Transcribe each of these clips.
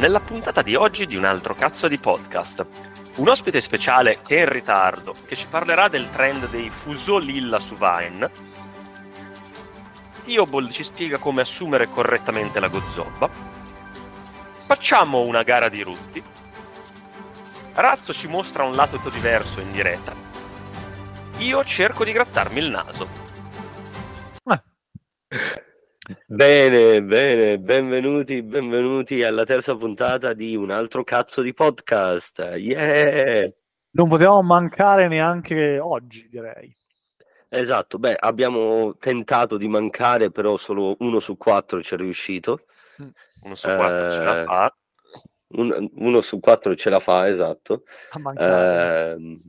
nella puntata di oggi di un altro cazzo di podcast. Un ospite speciale che è in ritardo, che ci parlerà del trend dei fuso lilla su Vine. Theobald ci spiega come assumere correttamente la gozzoba. Facciamo una gara di rutti. Razzo ci mostra un lato diverso in diretta. Io cerco di grattarmi il naso. Bene, bene, benvenuti, benvenuti alla terza puntata di un altro cazzo di podcast. Yeah! Non potevamo mancare neanche oggi, direi. Esatto, beh, abbiamo tentato di mancare, però solo uno su quattro ci è riuscito. Uno su quattro ce la Eh, fa. Un- uno su quattro ce la fa, esatto. A mancare. Ehm,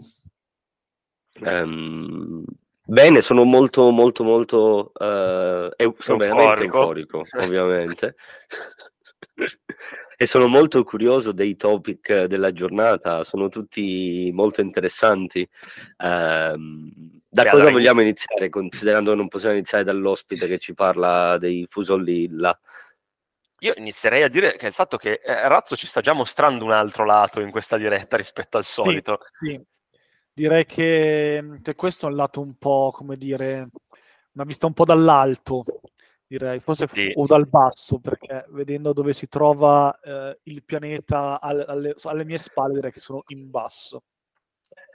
ehm, bene, sono molto, molto, molto, eh, eu- sono veramente Euforico. euforico, ovviamente. E sono molto curioso dei topic della giornata, sono tutti molto interessanti. Ehm, da Sì, cosa allora, vogliamo iniziare, considerando che non possiamo iniziare dall'ospite che ci parla dei fusolli là? Io inizierei a dire che il fatto che eh, Razzo ci sta già mostrando un altro lato in questa diretta rispetto al solito. Sì, direi che, che questo è un lato un po', come dire, una vista un po' dall'alto, direi, forse Sì. o dal basso, perché vedendo dove si trova eh, il pianeta al- alle, alle mie spalle, direi che sono in basso.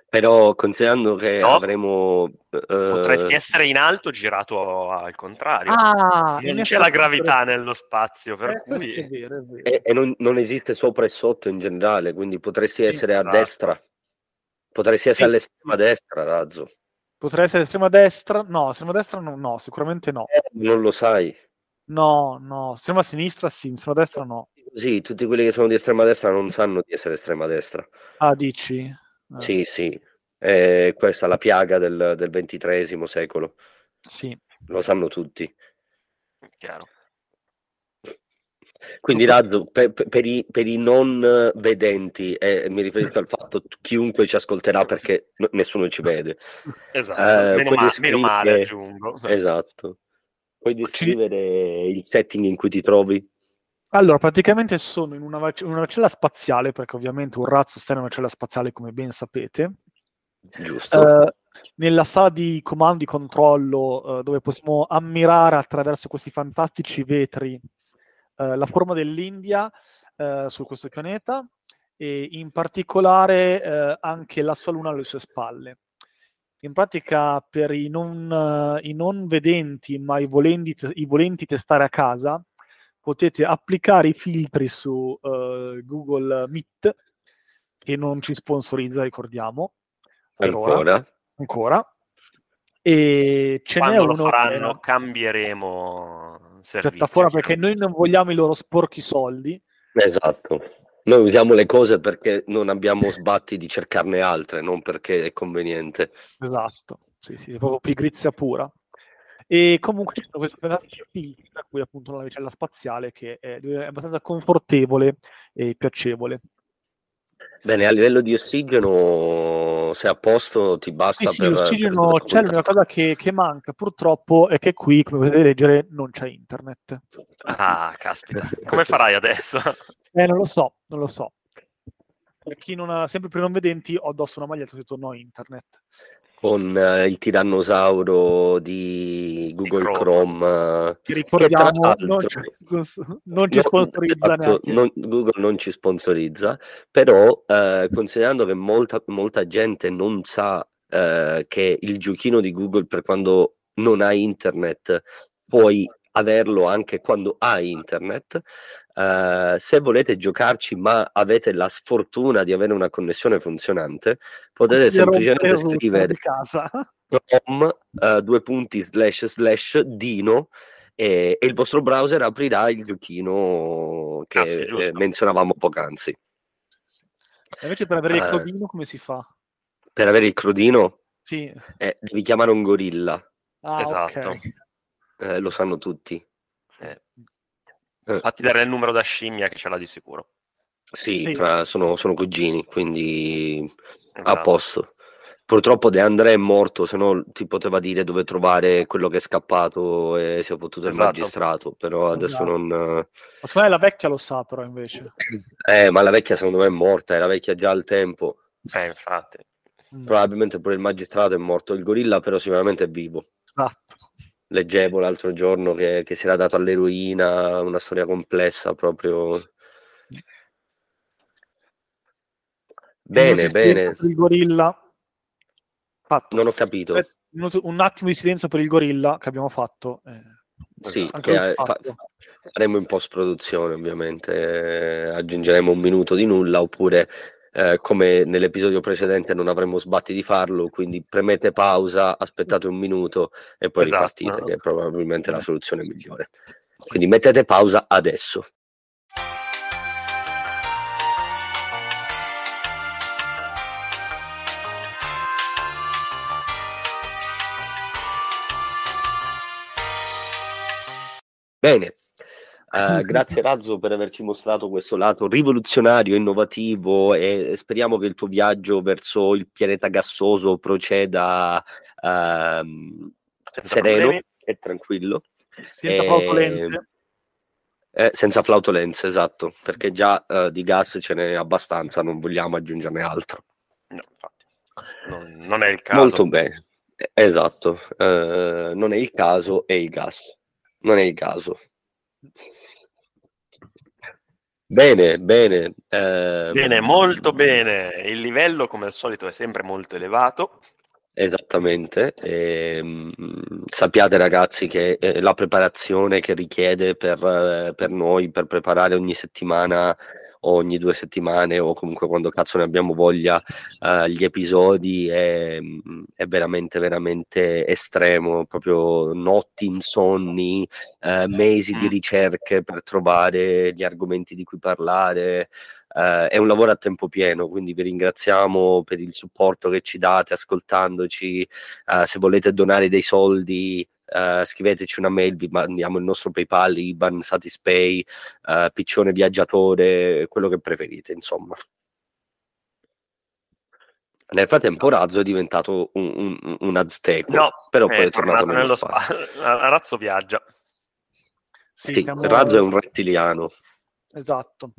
Però considerando che No. avremo... eh, Potresti essere in alto girato al contrario. Ah, non c'è la gravità nello spazio, per eh, cui è vero, è vero. E, e non, non esiste sopra e sotto in generale, quindi potresti Sì, essere esatto. a destra. Potresti essere Sì. all'estrema destra, Razzo. Potrei essere estrema destra? No, estrema destra no, no, sicuramente no. Eh, non lo sai. No, no, estrema sinistra sì, estrema destra no. Sì, tutti quelli che sono di estrema destra non sanno di essere estrema destra. Ah, dici? Eh, Sì, sì. Eh, questa è la piaga del, del ventitresimo secolo. sì. Lo sanno tutti. chiaro. Quindi, Razzo, per, per- per i, per i non eh, vedenti, e mi riferisco al fatto che chiunque ci ascolterà perché n- nessuno ci vede. Esatto, Eh, meno, puoi ma- meno male descrivere- aggiungo. Esatto. Puoi descrivere il setting in cui ti trovi? Allora, praticamente sono in una, vac- in una cella spaziale, perché ovviamente un razzo sta in una cella spaziale, come ben sapete, Giusto? eh, nella sala di comando e controllo, eh, dove possiamo ammirare attraverso questi fantastici vetri eh, la forma dell'India eh, su questo pianeta e in particolare eh, anche la sua luna alle sue spalle. In pratica, per i non, eh, i non vedenti, ma i volenti, i volenti testare a casa, potete applicare i filtri su eh, Google Meet, che non ci sponsorizza, ricordiamo, per ora, Ancora? ancora. E ce n'è Quando lo uno che faranno è cambieremo servizio. piattaforma perché noi non vogliamo i loro sporchi soldi. Esatto. Noi usiamo le cose perché non abbiamo sbatti di cercarne altre, non perché è conveniente. Esatto, sì, sì, è proprio pigrizia pura. E comunque ci sono questi fantastici filtri, tra cui appunto una navicella spaziale che è, è abbastanza confortevole e piacevole. Bene, a livello di ossigeno, se è a posto, ti basta Sì, sì, per... per l'ossigeno tutta c'è, l'unica cosa che, che manca purtroppo è che qui, come potete leggere, non c'è internet. Ah, caspita. Come farai adesso? Eh, non lo so, non lo so. Per chi non ha, sempre per non vedenti, ho addosso una maglietta scritto no internet. Con eh, il tirannosauro di Google Chrome. Chrome. eh, Ti che tra ricordiamo, non ci, l'altro- non ci sponsorizza esatto, non- Google non ci sponsorizza, però eh, considerando che molta, molta gente non sa eh, che il giochino di Google per quando non hai internet puoi averlo anche quando hai internet, eh, se volete giocarci ma avete la sfortuna di avere una connessione funzionante, potete Si semplicemente scrivere. Chrome, eh, due punti slash slash Dino e, e il vostro browser aprirà il giochino che Ah, sì, eh, menzionavamo poc'anzi. Invece per avere il Eh. codino come si fa? Per avere il crodino Sì. eh, devi chiamare un gorilla, Ah, Esatto. ok. Eh, lo sanno tutti. Eh, Eh, Fatti dare il numero da scimmia che ce l'ha di sicuro. sì, Sì. fra- sono, sono cugini, quindi a Esatto. posto. Purtroppo De André è morto, se no ti poteva dire dove trovare quello che è scappato e si è potuto Esatto. il magistrato, però adesso Esatto. non... Ma secondo me la vecchia lo sa, però, invece. Eh, ma la vecchia secondo me è morta, era vecchia già al tempo. Eh, infatti. Mm. Probabilmente pure il magistrato è morto, il gorilla però sicuramente è vivo. Esatto. Leggevo l'altro giorno che, che si era dato all'eroina, una storia complessa proprio. Bene, bene, il gorilla. Fatto. non ho capito. Un attimo di silenzio per il gorilla che abbiamo fatto. eh, Sì, anche che, eh, fa- spazio. faremo in post-produzione ovviamente, eh, aggiungeremo un minuto di nulla oppure eh, come nell'episodio precedente non avremmo sbatti di farlo, quindi premete pausa, aspettate un minuto e poi Esatto. ripartite, che è probabilmente la soluzione migliore. Quindi mettete pausa adesso. Bene, eh, grazie Razzo per averci mostrato questo lato rivoluzionario, innovativo e speriamo che il tuo viaggio verso il pianeta gassoso proceda Senza sereno problemi. e tranquillo. Senza Eh, flautolenze. Eh, senza flautolenze, esatto, perché già eh, di gas ce n'è abbastanza, non vogliamo aggiungerne altro. No, infatti. Non, non è il caso. Molto bene, Eh, esatto, eh, non è il caso, è il gas, non è il caso. Bene, bene. ehm, Bene, molto bene. Il livello, come al solito, è sempre molto elevato. Esattamente, ehm, sappiate ragazzi che eh, la preparazione che richiede per, eh, per noi per preparare ogni settimana ogni due settimane o comunque quando cazzo ne abbiamo voglia eh, gli episodi è, è veramente veramente estremo, proprio notti insonni, eh, mesi di Mm. ricerche per trovare gli argomenti di cui parlare. Eh, è un lavoro a tempo pieno, quindi vi ringraziamo per il supporto che ci date ascoltandoci. Eh, se volete donare dei soldi, eh, scriveteci una mail, vi mandiamo il nostro PayPal, IBAN, Satispay, eh, Piccione Viaggiatore, quello che preferite, insomma. Nel frattempo Razzo è diventato un, un, un azteco, No, però poi è è tornato nello nello spazio. spazio. Razzo viaggia. Sì, siamo- Razzo è un rettiliano. Esatto.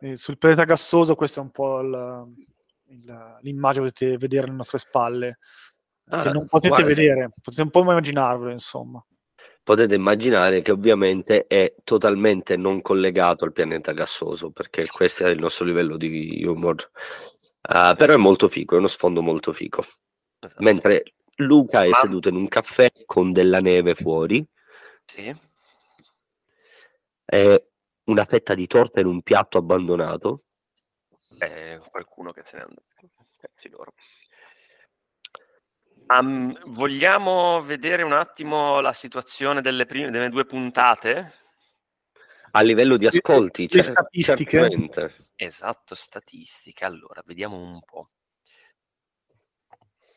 Eh, sul pianeta gassoso questa è un po' il- il- l'immagine che potete vedere alle nostre spalle, che Ah, non potete guarda, vedere, potete un po' immaginarvelo, insomma. potete immaginare che ovviamente è totalmente non collegato al pianeta gassoso, perché questo è il nostro livello di humor. Ah, però è molto figo, è uno sfondo molto figo. Esatto. Mentre Luca è Ma- seduto in un caffè con della neve fuori Sì. una fetta di torta in un piatto abbandonato. Eh, qualcuno che se ne andò. Cazzi loro. Am- vogliamo vedere un attimo la situazione delle, prime, delle due puntate? A livello di ascolti, le statistiche? certamente. Esatto, statistiche. Allora, vediamo un po'.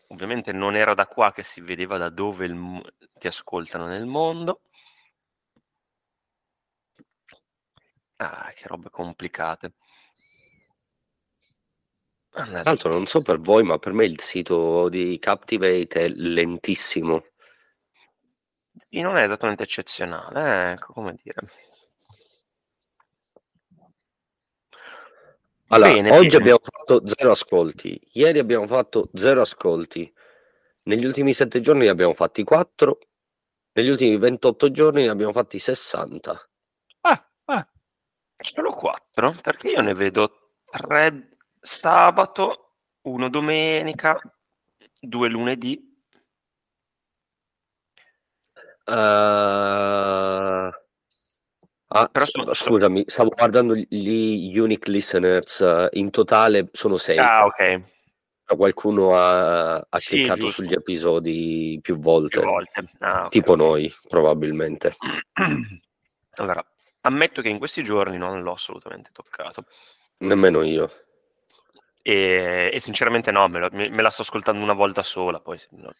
Ovviamente non era da qua che si vedeva da dove il ti ascoltano nel mondo. Ah, che robe complicate. Tra l'altro non so per voi, ma per me il sito di Captivate è lentissimo. Sì, non è esattamente eccezionale, eh, ecco come dire. Allora, Bene, oggi bene. abbiamo fatto zero ascolti, ieri abbiamo fatto zero ascolti, negli ultimi sette giorni ne abbiamo fatti quattro, negli ultimi 28 giorni ne abbiamo fatti 60. Ah, ah, Solo quattro? Perché io ne vedo tre sabato, uno domenica, due lunedì. Eh, ah, Però sono- scusami, stavo guardando gli unique listeners, eh, in totale sono sei. Ah, ok. Qualcuno ha, ha Sì, cliccato giusto. sugli episodi più volte, Più volte. Ah, ok. tipo noi, probabilmente. Allora, ammetto che in questi giorni non l'ho assolutamente toccato. Nemmeno io. E, e sinceramente no, me, lo- me- me la sto ascoltando una volta sola. Poi no-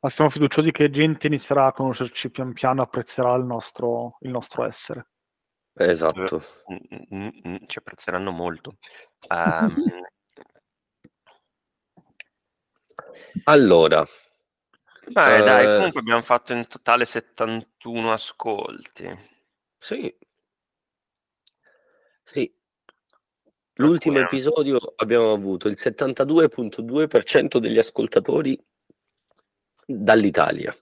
ma siamo fiduciosi che gente inizierà a conoscerci pian piano, apprezzerà il nostro, il nostro essere. Esatto. Mm, ci apprezzeranno molto. Ehm, Allora, Beh, dai, Eh. comunque abbiamo fatto in totale 71 ascolti. sì, sì. L'ultimo episodio abbiamo avuto il 72.2% degli ascoltatori dall'Italia,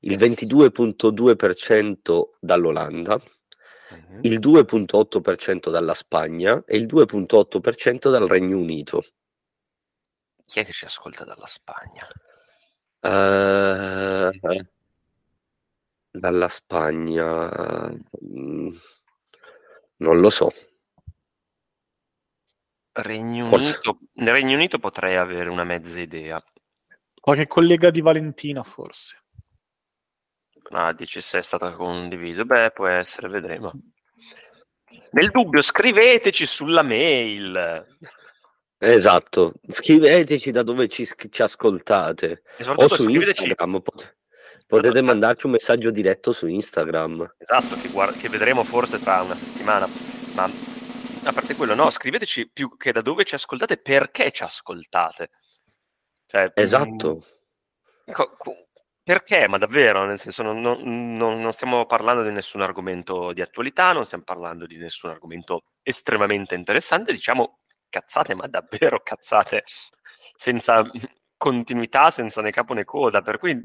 il Yes. 22.2% dall'Olanda, Mhm. il 2.8% dalla Spagna e il 2.8% dal Regno Unito. Chi è che ci ascolta dalla Spagna? Eh, dalla Spagna, mm, non lo so. Regno. Unito, nel Regno Unito potrei avere una mezza idea. Qualche collega di Valentina, forse. Ah, dici se è stata condiviso. Beh, può essere, vedremo. Nel dubbio, scriveteci sulla mail. Esatto, scriveteci da dove ci, ci ascoltate E o soprattutto su scriveteci. Instagram. pot- potete mandarci un messaggio diretto su Instagram. Esatto, che, guard- che vedremo forse tra una settimana. Ma a parte quello, no, scriveteci più che da dove ci ascoltate, perché ci ascoltate. Cioè, Esatto, mm, co- co- perché? Ma davvero, nel senso, non, non- non- stiamo parlando di nessun argomento di attualità, non stiamo parlando di nessun argomento estremamente interessante, diciamo cazzate, ma davvero cazzate, senza continuità, senza né capo né coda, per cui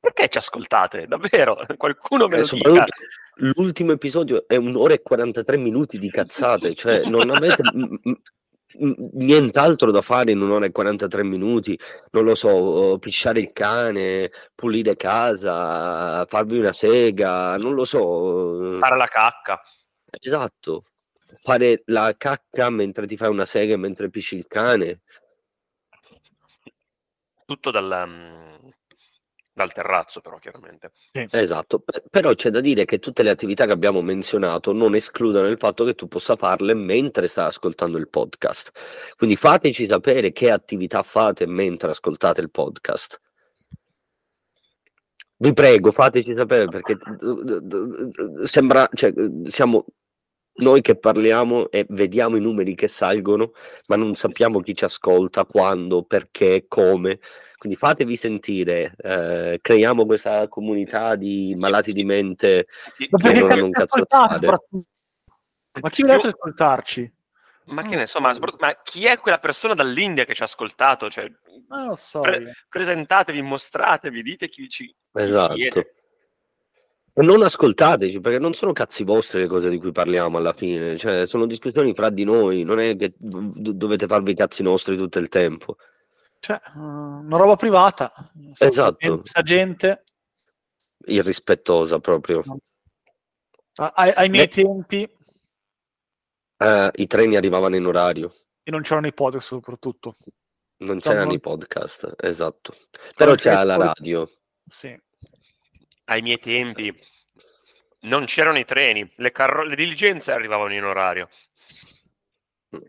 perché ci ascoltate? Davvero? Qualcuno me lo dica. L'ultimo episodio è un'ora e 43 minuti di cazzate, cioè non avete nient'altro da fare in un'ora e 43 minuti, non lo so, pisciare il cane, pulire casa, farvi una sega, non lo so. Fare la cacca. Esatto, fare la cacca mentre ti fai una sega e mentre pisci il cane. Tutto dal, mm, dal terrazzo, però, chiaramente. Esatto, P- però c'è da dire che tutte le attività che abbiamo menzionato non escludono il fatto che tu possa farle mentre stai ascoltando il podcast. Quindi fateci sapere che attività fate mentre ascoltate il podcast. Vi prego, fateci sapere perché sembra, cioè, siamo noi che parliamo e vediamo i numeri che salgono, ma non sappiamo chi ci ascolta, quando, perché, come. Quindi fatevi sentire, eh, creiamo questa comunità di malati di mente Chi- Ma che non hanno un cazzo da fare. Ma chi volete ascoltarci? Ma che ne so, ma, ma chi è quella persona dall'India che ci ha ascoltato? Cioè, Ma non lo so. Pre- presentatevi, mostratevi, dite chi, ci, chi Esatto. siete. E non ascoltateci, perché non sono cazzi vostri le cose di cui parliamo alla fine, cioè sono discussioni fra di noi, non è che do- dovete farvi i cazzi nostri tutto il tempo. Cioè, una roba privata. Sta- Esatto. Sta gente Irrispettosa proprio. a- ai, ai miei Beh. tempi Eh, I treni arrivavano in orario, e non c'erano i podcast soprattutto. non c'erano non- i podcast, esatto. Però c'era c'era la poi- radio. Sì. Ai miei tempi non c'erano i treni, le, carro- le diligenze arrivavano in orario.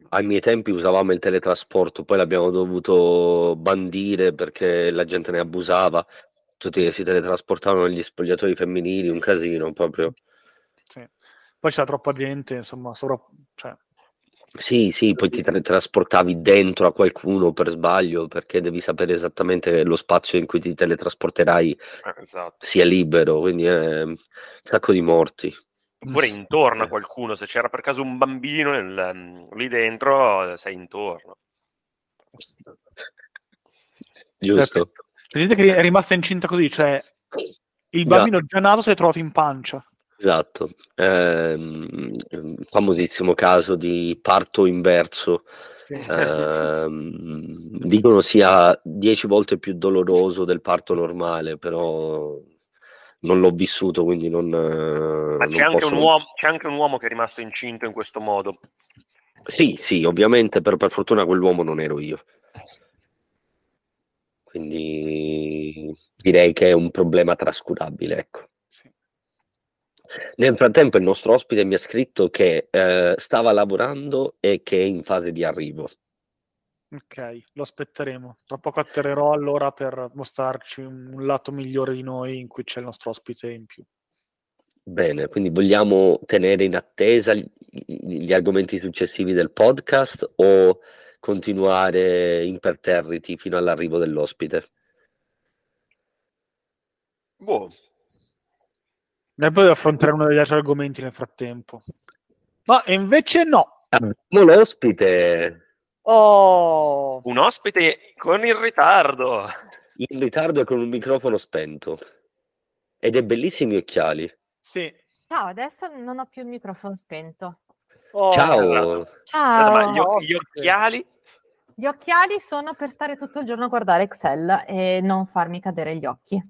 Ai miei tempi usavamo il teletrasporto, poi l'abbiamo dovuto bandire perché la gente ne abusava. Tutti che si teletrasportavano negli spogliatoi femminili, un casino proprio. sì. Poi c'era troppa gente, insomma, sopra- cioè, Sì, sì, poi ti teletrasportavi dentro a qualcuno per sbaglio perché devi sapere esattamente che lo spazio in cui ti teletrasporterai Eh, esatto. sia libero, quindi è un sacco di morti. Oppure intorno a Eh. qualcuno, se c'era per caso un bambino nel- mm, lì dentro, sei intorno. Giusto? C'è gente che è rimasta incinta così, cioè il bambino già nato si è trovato in pancia. Esatto. Ehm, famosissimo caso di parto inverso. Sì. Ehm, dicono sia dieci volte più doloroso del parto normale, però non l'ho vissuto, quindi non, eh, Ma non c'è anche, posso- un uomo, c'è anche un uomo che è rimasto incinto in questo modo. Sì, sì, ovviamente, però per fortuna quell'uomo non ero io. Quindi direi che è un problema trascurabile, ecco. Sì. Nel frattempo il nostro ospite mi ha scritto che eh, stava lavorando e che è in fase di arrivo. Ok, lo aspetteremo. Tra poco atterrerò allora per mostrarci un, lato migliore di noi in cui c'è il nostro ospite in più. Bene, quindi vogliamo tenere in attesa gli, gli argomenti successivi del podcast o continuare imperterriti fino all'arrivo dell'ospite. Boh. E poi affrontare uno degli altri argomenti nel frattempo. Ma invece no. Abbiamo l'ospite. Oh, Un ospite con il ritardo. in ritardo e con un microfono spento. Ed è bellissimi occhiali. sì. Ciao, adesso non ho più il microfono spento. Oh, Ciao. Ciao. Ma gli, gli occhiali? Gli occhiali sono per stare tutto il giorno a guardare Excel e non farmi cadere gli occhi.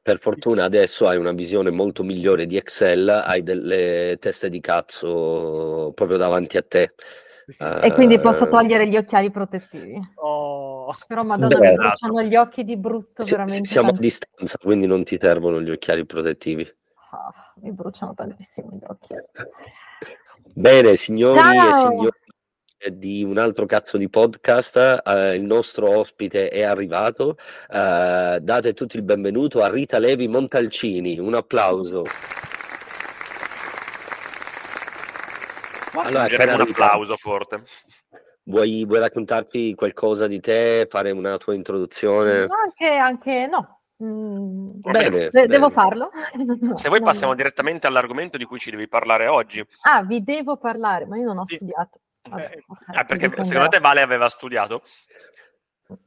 Per fortuna adesso hai una visione molto migliore di Excel, hai delle teste di cazzo proprio davanti a te. E quindi posso Eh, togliere gli occhiali protettivi. Oh. Però madonna Beh, mi esatto. bruciano gli occhi di brutto, veramente. siamo a tanto. distanza, quindi non ti servono gli occhiali protettivi. Ah, mi bruciano tantissimo gli occhi. Bene, signori e Ciao. signori di un altro cazzo di podcast, eh, il nostro ospite è arrivato. Eh, date tutti il benvenuto a Rita Levi Montalcini. Un applauso. Allora, un applauso forte. Vuoi, vuoi raccontarci qualcosa di te, fare una tua introduzione? No, Anche, anche no. Mm, Bene, de- devo bene. farlo? Se vuoi No, passiamo no. direttamente all'argomento di cui ci devi parlare oggi. Ah, vi devo parlare, ma io non ho Sì. studiato. Vabbè, Eh, ok, Ah, perché secondo te Vale aveva studiato?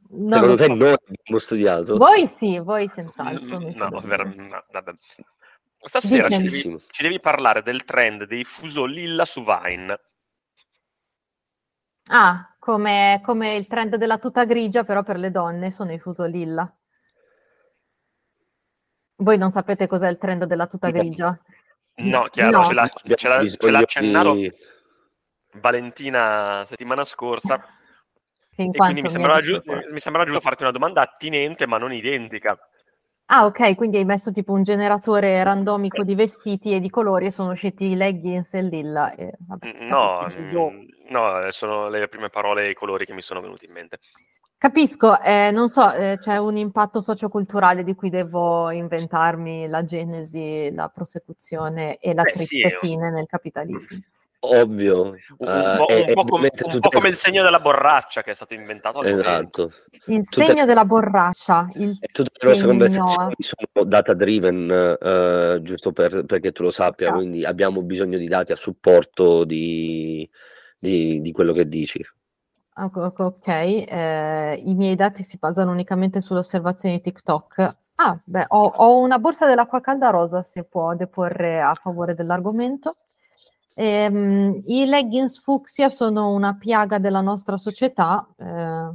Non Secondo te so. noi abbiamo studiato? Voi sì, voi senz'altro. Mm, No, ver- no, vabbè. Stasera ci devi, ci devi parlare del trend dei fuso lilla su Vine. Ah, come, come il trend della tuta grigia, però per le donne sono i fuso lilla. Voi non sapete cos'è il trend della tuta grigia? No, chiaro, No. ce l'ha, ce l'ha- ce l'ha accennato di- Valentina settimana scorsa e quindi mi sembrava, ha giu- detto- mi sembrava giusto farti una domanda attinente ma non identica. Ah, ok, quindi hai messo tipo un generatore randomico di vestiti e di colori e sono usciti i leggings e il lilla. E, vabbè, Mm, No, mm, no, sono le prime parole e i colori che mi sono venuti in mente. Capisco, eh, non so, eh, c'è un impatto socioculturale di cui devo inventarmi la genesi, la prosecuzione e la Beh, sì, triste fine nel capitalismo. Ovvio. Un, Eh, po', un po' com- ovviamente un tutte- po' come il segno della borraccia che è stato inventato. Esatto. Il Tutte- segno della borraccia, il E tutte le nostre segno... conversazioni sono data driven, eh, giusto per- perché tu lo sappia, Esatto. quindi abbiamo bisogno di dati a supporto di, di- di quello che dici. Ok, eh, i miei dati si basano unicamente sulle osservazioni di TikTok. Ah, beh, ho, ho una borsa dell'acqua calda rosa, se può deporre a favore dell'argomento. Ehm, I leggings fucsia sono una piaga della nostra società. eh,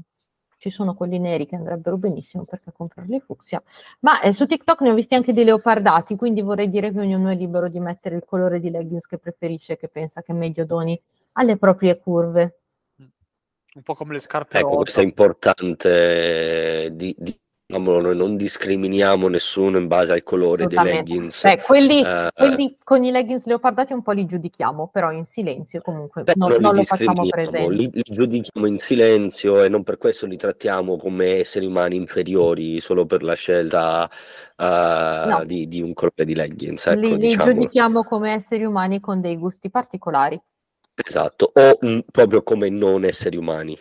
ci sono quelli neri che andrebbero benissimo perché comprarli fucsia. Ma eh, su TikTok ne ho visti anche dei leopardati, quindi vorrei dire che ognuno è libero di mettere il colore di leggings che preferisce, che pensa che meglio doni alle proprie curve. Un po' come le scarpe Ecco, questo è importante, di, di- diciamolo, noi non discriminiamo nessuno in base al colore dei leggings. Beh, quelli, Eh, quelli con i leggings leopardati un po' li giudichiamo, però in silenzio comunque Beh, non, non lo facciamo presente. li, li giudichiamo in silenzio e non per questo li trattiamo come esseri umani inferiori solo per la scelta eh, No. di, di un colore di leggings. Ecco, li, li diciamo. giudichiamo come esseri umani con dei gusti particolari. Esatto, o mm, proprio come non esseri umani,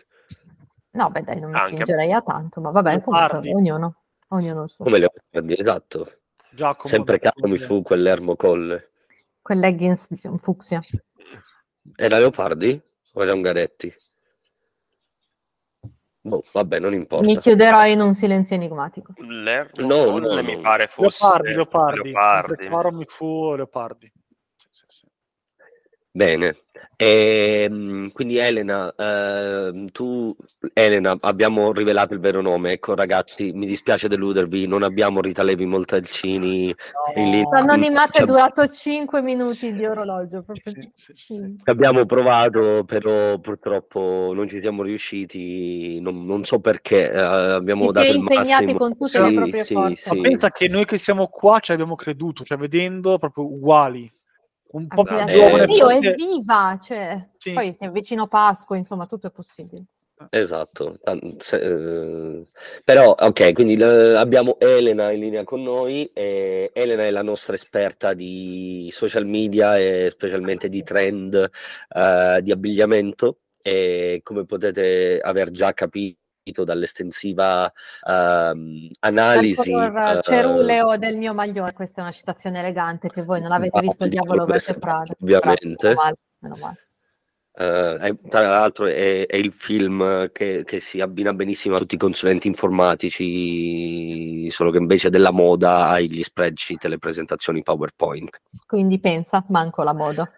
No, beh, dai, non mi Anche. spingerei a tanto, ma vabbè, comunque, ognuno, ognuno il suo. come le leopardi, esatto. Giacomo, Sempre caro mi fu quell'ermo colle. Quel leggings fucsia. Era leopardi o era Ungaretti? Boh, vabbè, non importa. Mi chiuderò in un silenzio enigmatico. L'ermo No, Colle no, mi no. pare fosse Leopardi, leopardi. Leopardi. Mi fu leopardi. Bene, Ehm, quindi Elena, ehm, tu, Elena, abbiamo rivelato il vero nome. Ecco, ragazzi, mi dispiace deludervi, non abbiamo Rita Levi Montalcini in linea. L'anonimato è durato 5 minuti di orologio. Proprio Sì, sì, sì. Abbiamo provato, però purtroppo non ci siamo riusciti. Non, non so perché. eh, abbiamo Vi dato si è il impegnati massimo. con tutte Sì, le proprie sì, forze. Ma sì. pensa che noi che siamo qua ci abbiamo creduto, cioè vedendo proprio uguali. Un po' più Eh, giovane, Dio, è viva! Cioè, Sì. Poi si è vicino Pasqua, insomma, tutto è possibile. Esatto, se- eh, però ok, quindi eh, abbiamo Elena in linea con noi e Elena è la nostra esperta di social media e specialmente di trend eh, di abbigliamento e come potete aver già capito dall'estensiva ehm, analisi eh, ceruleo del mio maglione, questa è una citazione elegante che voi non avete visto il diavolo veste Prada. ovviamente. Meno male, meno male. Eh, tra l'altro è, è il film che, che si abbina benissimo a tutti i consulenti informatici, solo che invece della moda hai gli spreadsheet e le presentazioni PowerPoint. Quindi pensa, manco la moda.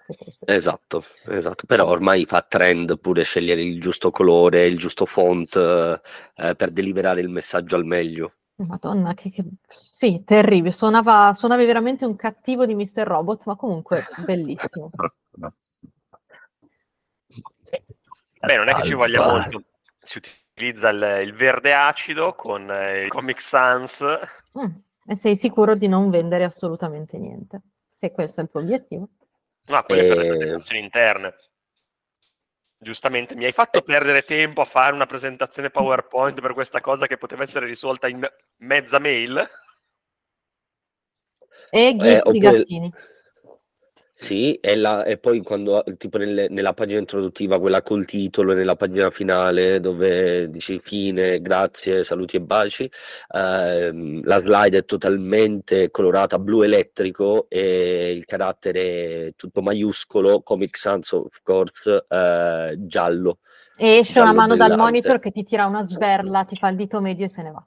Esatto, esatto. Però ormai fa trend pure scegliere il giusto colore, il giusto font eh, eh, per deliberare il messaggio al meglio. Madonna, che, che- sì, terribile. Suonava, suonavi veramente un cattivo di Mr. Robot, ma comunque bellissimo. Beh, non è che ci voglia Alba. molto. Si utilizza il, il verde acido con eh, il Comic Sans. Mm, E sei sicuro di non vendere assolutamente niente? Se questo è il tuo obiettivo. No, quelle per le Eh. presentazioni interne. Giustamente, mi hai fatto perdere tempo a fare una presentazione PowerPoint per questa cosa che poteva essere risolta in mezza mail. E gif di oppure- gattini. Sì, e, la- e poi quando tipo nelle- nella pagina introduttiva, quella col titolo, e nella pagina finale dove dici fine, grazie, saluti e baci, ehm, la slide è totalmente colorata blu elettrico e il carattere è tutto maiuscolo, Comic Sans of course, eh, giallo. E esce una mano dal brillante. monitor che ti tira una sberla, ti fa il dito medio e se ne va.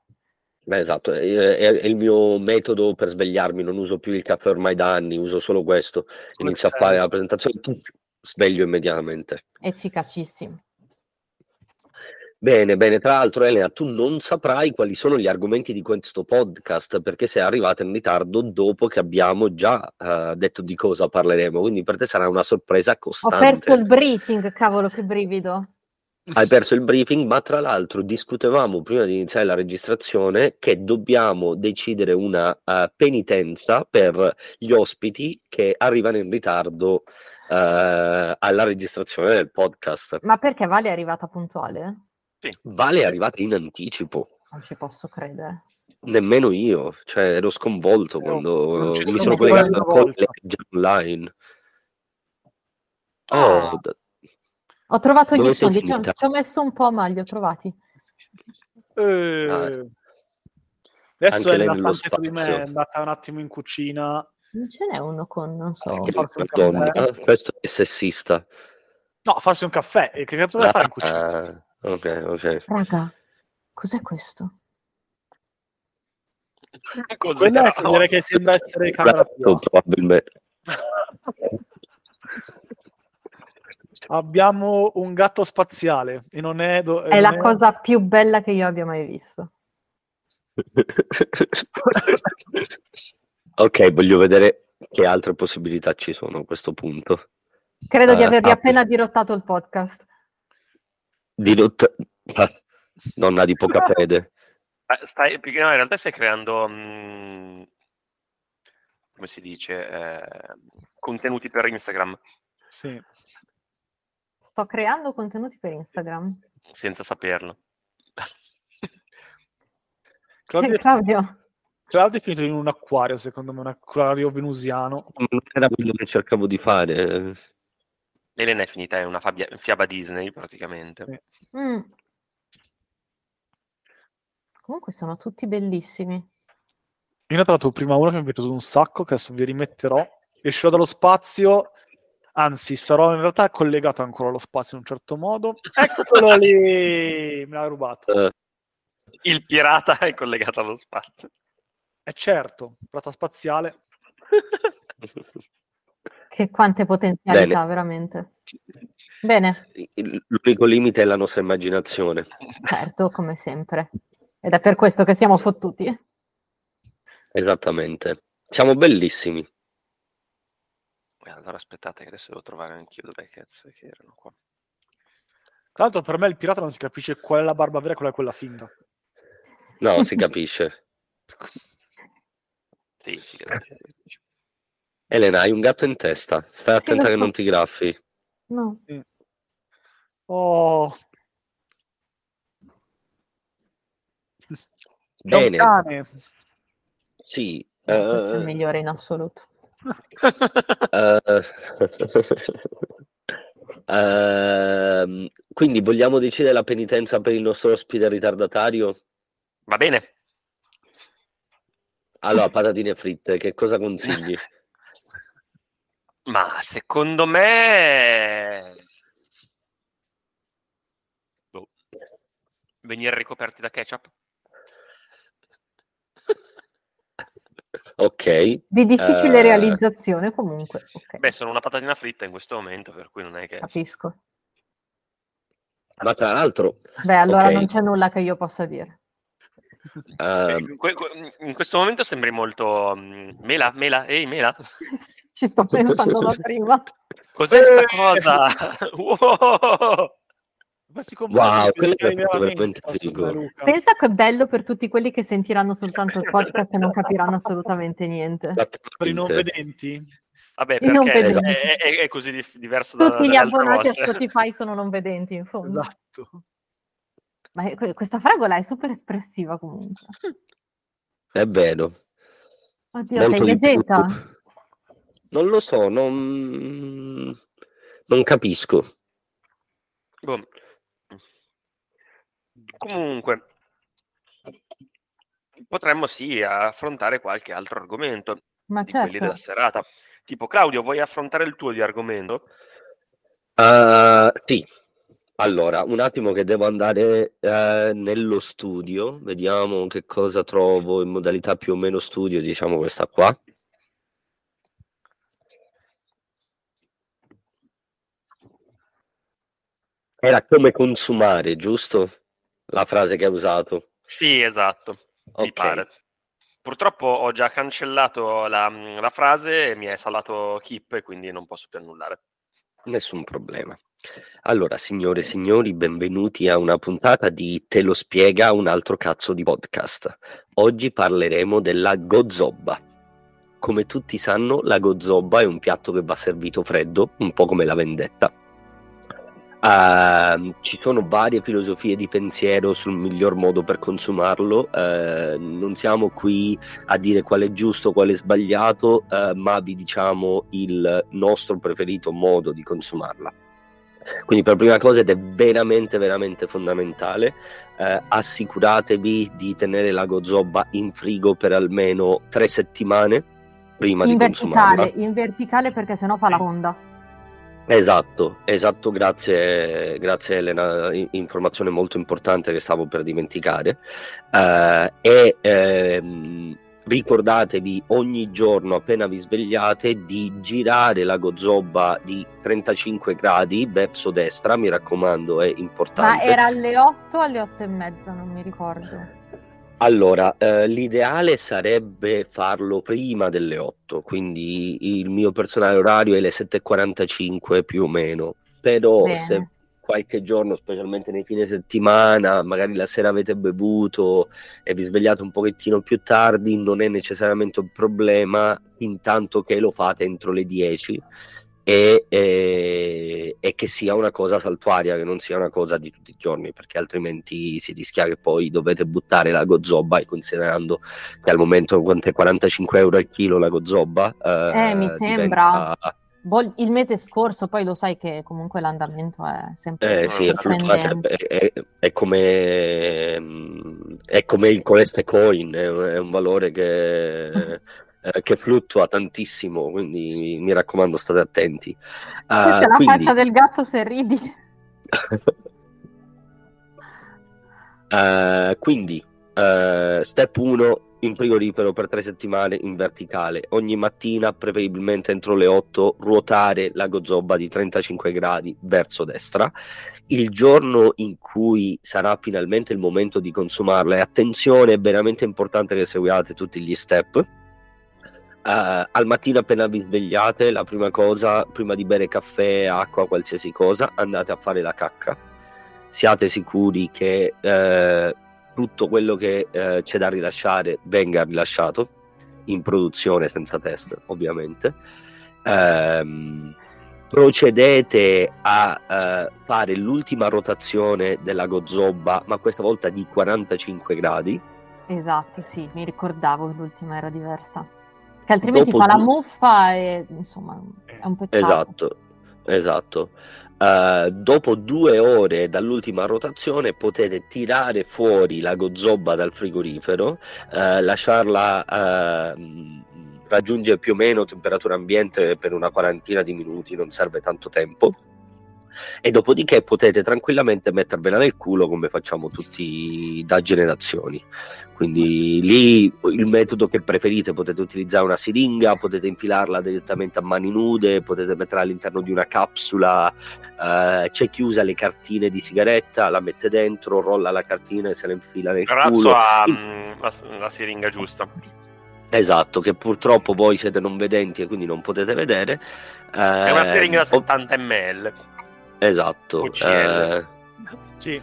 Beh, esatto, è, è- è il mio metodo per svegliarmi, non uso più il caffè ormai da anni, uso solo questo. Inizio a fare la presentazione, sveglio immediatamente. Efficacissimo. Bene, bene. Tra l'altro, Elena, tu non saprai quali sono gli argomenti di questo podcast perché sei arrivata in ritardo dopo che abbiamo già eh, detto di cosa parleremo. Quindi per te sarà una sorpresa Ho costante. perso il briefing, cavolo, che brivido. Hai perso il briefing, ma tra l'altro discutevamo prima di iniziare la registrazione che dobbiamo decidere una eh, penitenza per gli ospiti che arrivano in ritardo eh, alla registrazione del podcast. Ma perché Vale è arrivata puntuale? Vale è arrivata in anticipo. Non ci posso credere. Nemmeno io, cioè ero sconvolto Eh, quando mi sono collegato online. Ah. Oh, d- Ho trovato Dove gli sfondi, ci ho, ci ho messo un po' ma li ho trovati. Eh, Ah. Adesso Anche è nello stanza di me, è andata un attimo in cucina. Non ce n'è uno con, non so. Madonna, caffè. questo è sessista. No, farsi un caffè. Che cazzo deve fare in cucina? Ah, ok, ok. Raga, cos'è questo? Cos'era? Quella è direi che sembra essere camera probabilmente. Abbiamo un gatto spaziale e non è... do- È non la cosa più bella che io abbia mai visto. ok, voglio vedere che altre possibilità ci sono a questo punto. Credo di Eh, avervi ah, appena dirottato il podcast. Di rot- ah, Donna di poca fede. Eh, Stai, no, in realtà stai creando, mm, come si dice, eh, contenuti per Instagram Sì. Sto creando contenuti per Instagram. senza saperlo. Claudio, Eh, Claudio, Claudio è finito in un acquario, secondo me, un acquario venusiano. Non era quello che cercavo di fare. Elena è finita in una fabbia- fiaba Disney praticamente. Sì. Mm. Comunque sono tutti bellissimi. Io ne ho trovato prima uno che mi è piaciuto un sacco, che adesso vi rimetterò. Escerò dallo spazio, anzi sarò in realtà collegato ancora allo spazio in un certo modo. Eccolo lì! Me l'ha rubato. Eh, Il pirata è collegato allo spazio. E certo, prata spaziale. Che quante potenzialità, veramente. Bene, il- L'unico limite è la nostra immaginazione. certo, come sempre. Ed è per questo che siamo fottuti. Esattamente. Siamo bellissimi. Allora aspettate che adesso devo trovare anch'io dove cazzo che erano qua. Tra l'altro per me il pirata non si capisce qual è la barba vera e qual è quella finta. No, si capisce. Sì, sì, capisci, sì, capisci. Elena, hai un gatto in testa. Stai Sì, attenta che non ti graffi. No, Oh, è un Bene, cane. sì. questo è il eh, migliore in assoluto. Ehm, quindi vogliamo decidere la penitenza per il nostro ospite ritardatario? Va bene. Allora, patatine fritte, che cosa consigli? Ma secondo me... Boh. Venire ricoperti da ketchup? Ok. Di difficile Eh, realizzazione comunque. ok, Beh, sono una patatina fritta in questo momento, per cui non è che... Capisco. Ma tra l'altro, Beh, allora Ok. non c'è nulla che io possa dire. ehm, In, que- in questo momento sembri molto... mm, Mela, Mela, ehi Mela, Ci sto pensando da prima. cos'è sta Eh. cosa? wow! Ma si Wow, quello è veramente figo. Pensa che è bello per tutti quelli che sentiranno soltanto il podcast e non capiranno assolutamente niente. Per i non vedenti? Vabbè, I non perché è, vedenti. è- è così dif- diverso da, Tutti gli abbonati a volte. Spotify sono non vedenti, in fondo. Esatto. Ma è- que- questa fragola è super espressiva comunque. È vero. Oddio, Molto sei di leggeta? Non lo so, non, non capisco. Boh. Comunque, potremmo sì affrontare qualche altro argomento Ma di quelli certo. della serata. Tipo, Claudio, vuoi affrontare il tuo di argomento? Uh, sì, allora, un attimo che devo andare eh, nello studio, vediamo che cosa trovo in modalità più o meno studio, diciamo questa qua. Era come consumare, giusto? La frase che hai usato. Sì, esatto, mi Ok. pare. Purtroppo ho già cancellato la, la frase e mi è salato Keep e quindi non posso più annullare. Nessun problema. Allora, signore e signori, benvenuti a una puntata di Te lo spiega un altro cazzo di podcast. Oggi parleremo della gozzoba. Come tutti sanno, la gozzoba è un piatto che va servito freddo, un po' come la vendetta. Ehm, ci sono varie filosofie di pensiero sul miglior modo per consumarlo. eh, non siamo qui a dire qual è giusto, qual è sbagliato, eh, ma vi diciamo il nostro preferito modo di consumarla. Quindi per prima cosa ed è veramente veramente fondamentale, eh, assicuratevi di tenere la gozzoba in frigo per almeno tre settimane prima In di consumarla. verticale, in verticale perché sennò fa la onda. Esatto, esatto, grazie, grazie Elena, informazione molto importante che stavo per dimenticare. Eh, e ehm, ricordatevi ogni giorno appena vi svegliate di girare la gozzoba di 35 gradi verso destra, mi raccomando, è Ma importante. era alle 8 o alle 8 e mezza, non mi ricordo. Allora, eh, l'ideale sarebbe farlo prima delle 8, quindi il mio personale orario è le 7.45 più o meno, però Bene. se qualche giorno, specialmente nei fine settimana, magari la sera avete bevuto e vi svegliate un pochettino più tardi, non è necessariamente un problema, intanto che lo fate entro le 10 e, e- e che sia una cosa saltuaria, che non sia una cosa di tutti i giorni, perché altrimenti si rischia che poi dovete buttare la gozzoba e considerando che al momento quanto è 45 euro al chilo la gozzoba, Eh, mi diventa- sembra. Vol- il mese scorso, poi lo sai che comunque l'andamento è sempre Eh sì, è è, è- come, è come il Coleste Coin, è, è un valore che, eh, che fluttua tantissimo, quindi mi raccomando state attenti. Questa Ah, è la quindi- faccia del gatto se ridi. Eh, quindi, eh, step 1 in frigorifero per tre settimane in verticale. Ogni mattina, preferibilmente entro le 8, ruotare la gozzoba di 35 gradi verso destra. Il giorno in cui sarà finalmente il momento di consumarla, e attenzione, è veramente importante che seguiate tutti gli step. Eh, al mattino appena vi svegliate, la prima cosa, prima di bere caffè, acqua, qualsiasi cosa, andate a fare la cacca. Siate sicuri che eh, tutto quello che eh, c'è da rilasciare venga rilasciato in produzione senza test ovviamente. Ehm, procedete a fare l'ultima rotazione della gozzoba ma questa volta di 45 gradi. Esatto, sì, mi ricordavo che l'ultima era diversa. Che altrimenti Dopo fa la muffa e insomma è un peccato. esatto esatto. Uh, dopo due ore dall'ultima rotazione potete tirare fuori la gozzoba dal frigorifero, uh, lasciarla uh, raggiungere più o meno temperatura ambiente per una quarantina di minuti, non serve tanto tempo. E dopodiché potete tranquillamente mettervela nel culo come facciamo tutti da generazioni. Quindi lì il metodo che preferite potete utilizzare una siringa, potete infilarla direttamente a mani nude, potete metterla all'interno di una capsula, eh, c'è chi usa le cartine di sigaretta, la mette dentro, rolla la cartina e se la infila nel Razzo culo. ha Il- mm, la, la siringa giusta. Esatto, che purtroppo voi siete non vedenti e quindi non potete vedere. È una Eh, siringa da o- 70 ml. Esatto, eh, Sì.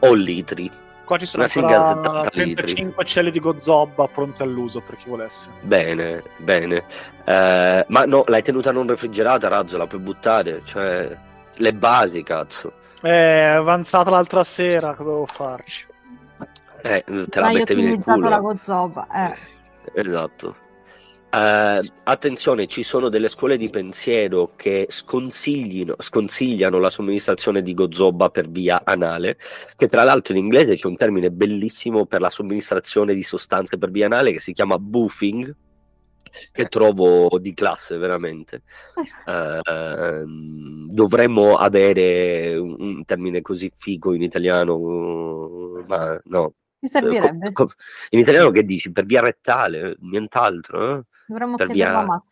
o litri. Qua ci sono Una singa da ancora 70 litri. 35 celle di gozzoba pronte all'uso per chi volesse. Bene, bene. Eh, ma no, l'hai tenuta non refrigerata, Razzo, la puoi buttare? Cioè, le basi, cazzo. È avanzata l'altra sera, cosa devo farci? Eh, te la ho mettevi nel culo. la gozzoba. Eh. Esatto. Eh, attenzione, ci sono delle scuole di pensiero che sconsigliano la somministrazione di gozzoba per via anale, che tra l'altro in inglese c'è un termine bellissimo per la somministrazione di sostanze per via anale che si chiama boofing, che trovo di classe veramente. Ehm, dovremmo avere un termine così figo in italiano, ma no. Mi servirebbe. Co- co- in italiano che dici? Per via rettale, nient'altro. eh? Dovremmo per chiederlo via- a Max.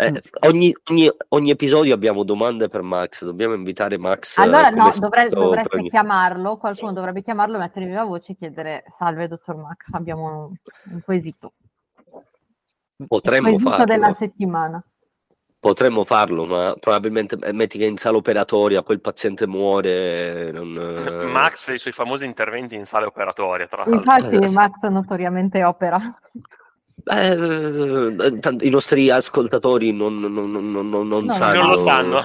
Eh, ogni, ogni- ogni episodio abbiamo domande per Max, dobbiamo invitare Max. eh, Allora, no, esperto dovre- per dovreste ogni- chiamarlo, qualcuno dovrebbe chiamarlo, mettere viva voce e chiedere salve dottor Max, abbiamo un, un quesito. Potremmo il quesito farlo, della settimana. Potremmo farlo, ma probabilmente eh, metti che in sala operatoria quel paziente muore. non, eh, Max e i suoi famosi interventi in sale operatoria, tra l'altro. Infatti Eh. Max notoriamente opera. eh, I nostri ascoltatori non, non- non- non- non No, sanno. non lo sanno.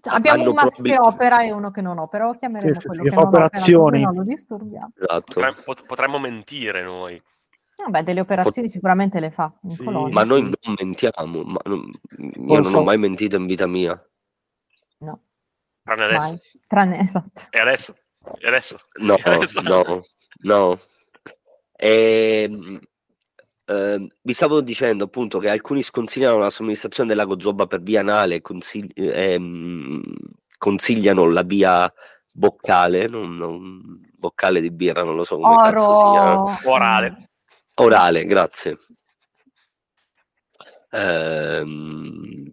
Cioè, abbiamo Hanno un Max probabil- che opera e uno che non opera, lo chiameremo Sì, sì, quello sì, che, che fa non opera, operazioni. così non lo disturbiamo. Esatto. Potremmo, pot- potremmo mentire noi. Vabbè, delle operazioni sicuramente le fa in Sì. colonia. Ma noi non mentiamo, ma non- io Non non ho mai mentito in vita mia. No, Tranne adesso. mai. Tranne, esatto. E adesso? E adesso? No, E adesso? no, no. Ehm, ehm, vi stavo dicendo appunto che alcuni sconsigliano la somministrazione della gozzoba per via anale, consigli- ehm, consigliano la via boccale, non, non- boccale di birra, non lo so come cazzo si chiama. Oro. Orale. Orale, grazie. Ehm,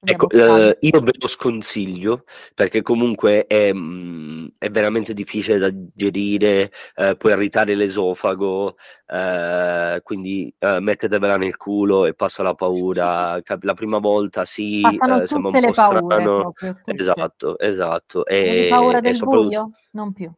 ecco, eh, io ve lo sconsiglio perché comunque è, mm, è veramente difficile da digerire, eh, può irritare l'esofago, eh, quindi eh, mettetevela nel culo e passa la paura. La prima volta sì, eh, sembra un po' paure strano. proprio. Esatto, esatto. E, paura del buio? Non più.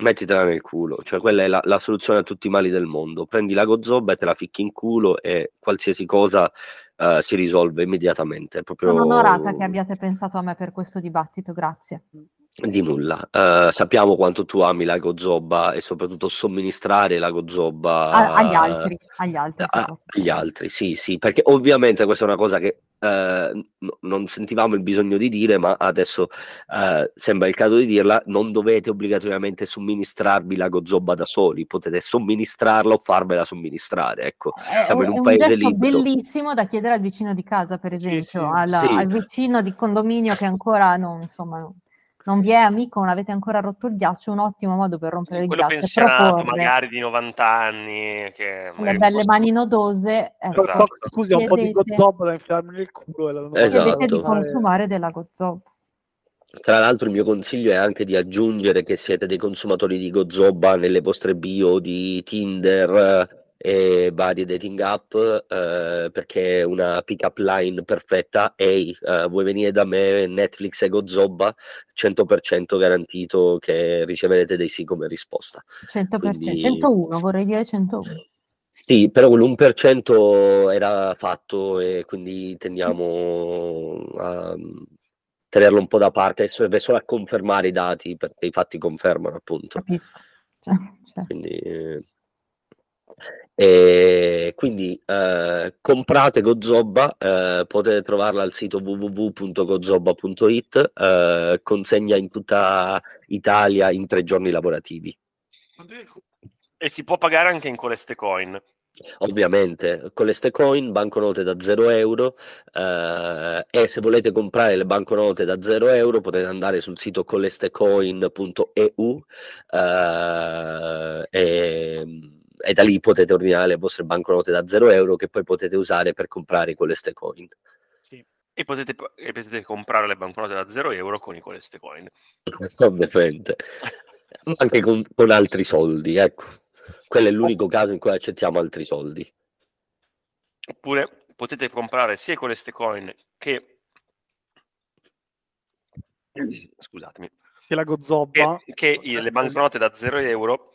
Mettitela nel culo, cioè quella è la, la soluzione a tutti i mali del mondo. Prendi la gozzoba e te la ficchi in culo e qualsiasi cosa eh, si risolve immediatamente. Proprio Sono onorata che abbiate pensato a me per questo dibattito, grazie. di nulla. Eh, sappiamo quanto tu ami la gozzoba e soprattutto somministrare la gozzoba A- agli altri, agli altri. a- agli altri, sì, sì, perché ovviamente questa è una cosa che eh, no- non sentivamo il bisogno di dire, ma adesso eh, sembra il caso di dirla, non dovete obbligatoriamente somministrarvi la gozzoba da soli, potete somministrarla o farvela somministrare, ecco. È, Siamo in un un paese libero. bellissimo da chiedere al vicino di casa, per Sì, esempio, sì, al, sì. al vicino di condominio che ancora non, insomma, non, vi è amico, non avete ancora rotto il ghiaccio, un ottimo modo per rompere il Quello ghiaccio è pensionato, magari di 90 anni, che le belle posso- mani nodose, ecco, Esatto. Scusi, ho un po' di gozzoba da infilarmi nel culo e la Esatto. chiedete di Eh, consumare della gozzoba. Tra l'altro il mio consiglio è anche di aggiungere che siete dei consumatori di gozzoba nelle vostre bio di Tinder eh, e varie dating app eh, perché una pick up line perfetta. Ehi, eh, vuoi venire da me, Netflix e gozzoba? 100% garantito che riceverete dei sì come risposta. 100%, Quindi- 101, vorrei dire 101. Sì, però quell'1% era fatto e quindi tendiamo a tenerlo un po' da parte serve solo a confermare i dati perché i fatti confermano appunto. Capisco. Cioè, cioè, Quindi, eh, E quindi eh, comprate Gozobba, eh, potete trovarla al sito www.gozobba.it, eh, consegna in tutta Italia in tre giorni lavorativi. E si può pagare anche in Coleste Coin. Ovviamente, con le coin, banconote da 0 euro eh, e se volete comprare le banconote da 0 euro potete andare sul sito colestecoin.eu eh, e, e, da lì potete ordinare le vostre banconote da 0 euro che poi potete usare per comprare con le coin. Sì. E potete, e potete comprare le banconote da 0 euro con i coleste coin. Ovviamente, anche con, con altri soldi, ecco. Quello è l'unico caso in cui accettiamo altri soldi. Oppure potete comprare sia con le coin che scusatemi che la Gozobba che, che le banconote da 0 euro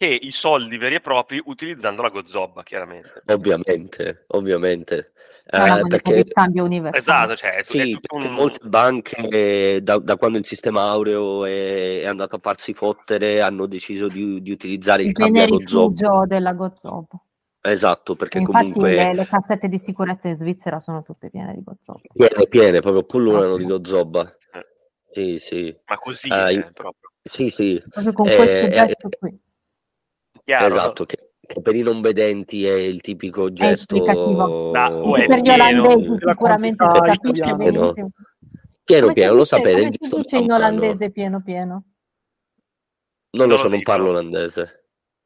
che i soldi veri e propri utilizzando la Gozobba chiaramente ovviamente ovviamente eh, perché scambio universale esatto cioè, sì, perché un... molte banche da, da, quando il sistema aureo è, è, andato a farsi fottere hanno deciso di, di utilizzare il, il cambio rifugio della Gozobba Esatto, perché Infatti comunque... Le, le, cassette di sicurezza in Svizzera sono tutte piene di Gozobba. Piene, piene, proprio pullulano di Gozobba. Eh. Sì, sì. Ma così, eh, proprio. Sì, sì. Proprio con eh, questo gesto eh, qui. Chiaro. Esatto, che, che, per i non vedenti è il tipico gesto... È da, per gli olandesi sicuramente si capisce benissimo. Pieno, pieno, lo sapete. Come si dice in olandese pieno, pieno? Non lo so, non parlo olandese.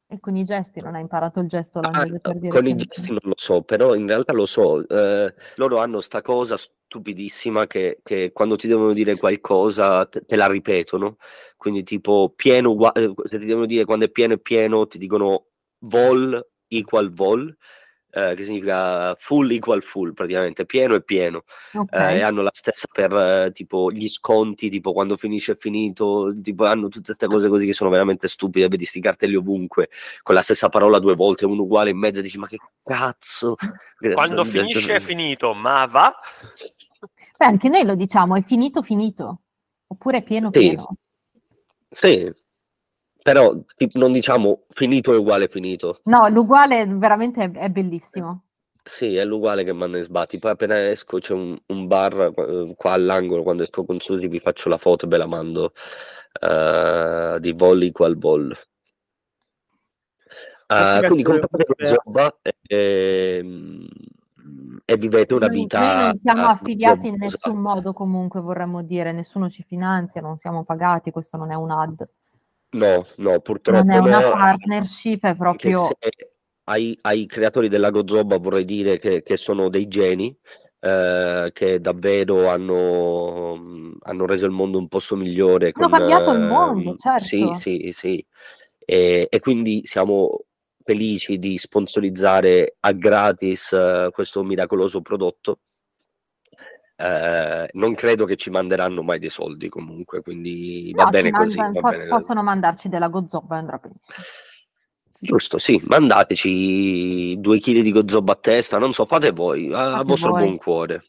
E con i gesti non hai imparato il gesto olandese ah, per dire Con i gesti non lo so, però in realtà lo so. Eh, loro hanno sta cosa stupidissima che, che, quando ti devono dire qualcosa te, te la ripetono. Quindi tipo pieno, eh, se ti devono dire quando è pieno è pieno, ti dicono vol equal vol eh, che significa full equal full, praticamente pieno e pieno. Okay. Eh, e hanno la stessa per eh, tipo gli sconti, tipo quando finisce è finito, tipo hanno tutte queste cose così che sono veramente stupide, vedi sti cartelli ovunque, con la stessa parola due volte, uno uguale in mezzo, dici ma che cazzo? Quando finisce è finito, ma va? Beh, anche noi lo diciamo, è finito finito, oppure pieno sì. pieno. Sì, però non diciamo finito è uguale finito. No, l'uguale veramente è, è bellissimo. Sì, è l'uguale che manda in sbatti. Poi appena esco c'è un, un, bar eh, qua all'angolo, quando esco con Susi vi faccio la foto e ve la mando uh, di volley qual vol. Uh, quindi comprate roba e, e, e, vivete una noi, vita. Noi non siamo affiliati in nessun modo, comunque vorremmo dire, nessuno ci finanzia, non siamo pagati, questo non è un ad. No, no, purtroppo non è una no. partnership, è proprio... Ai, ai, creatori della Gozoba vorrei dire che, che sono dei geni eh, che davvero hanno, hanno, reso il mondo un posto migliore. Hanno cambiato il mondo, eh, certo. Sì, sì, sì. E, e, quindi siamo felici di sponsorizzare a gratis uh, questo miracoloso prodotto eh, non credo che ci manderanno mai dei soldi comunque, quindi no, va bene così. Mandano, va po- bene. Possono mandarci della gozzoba andrà benissimo. Giusto, sì, mandateci due chili di gozzoba a testa, non so, fate voi, a, fate a vostro voi. buon cuore.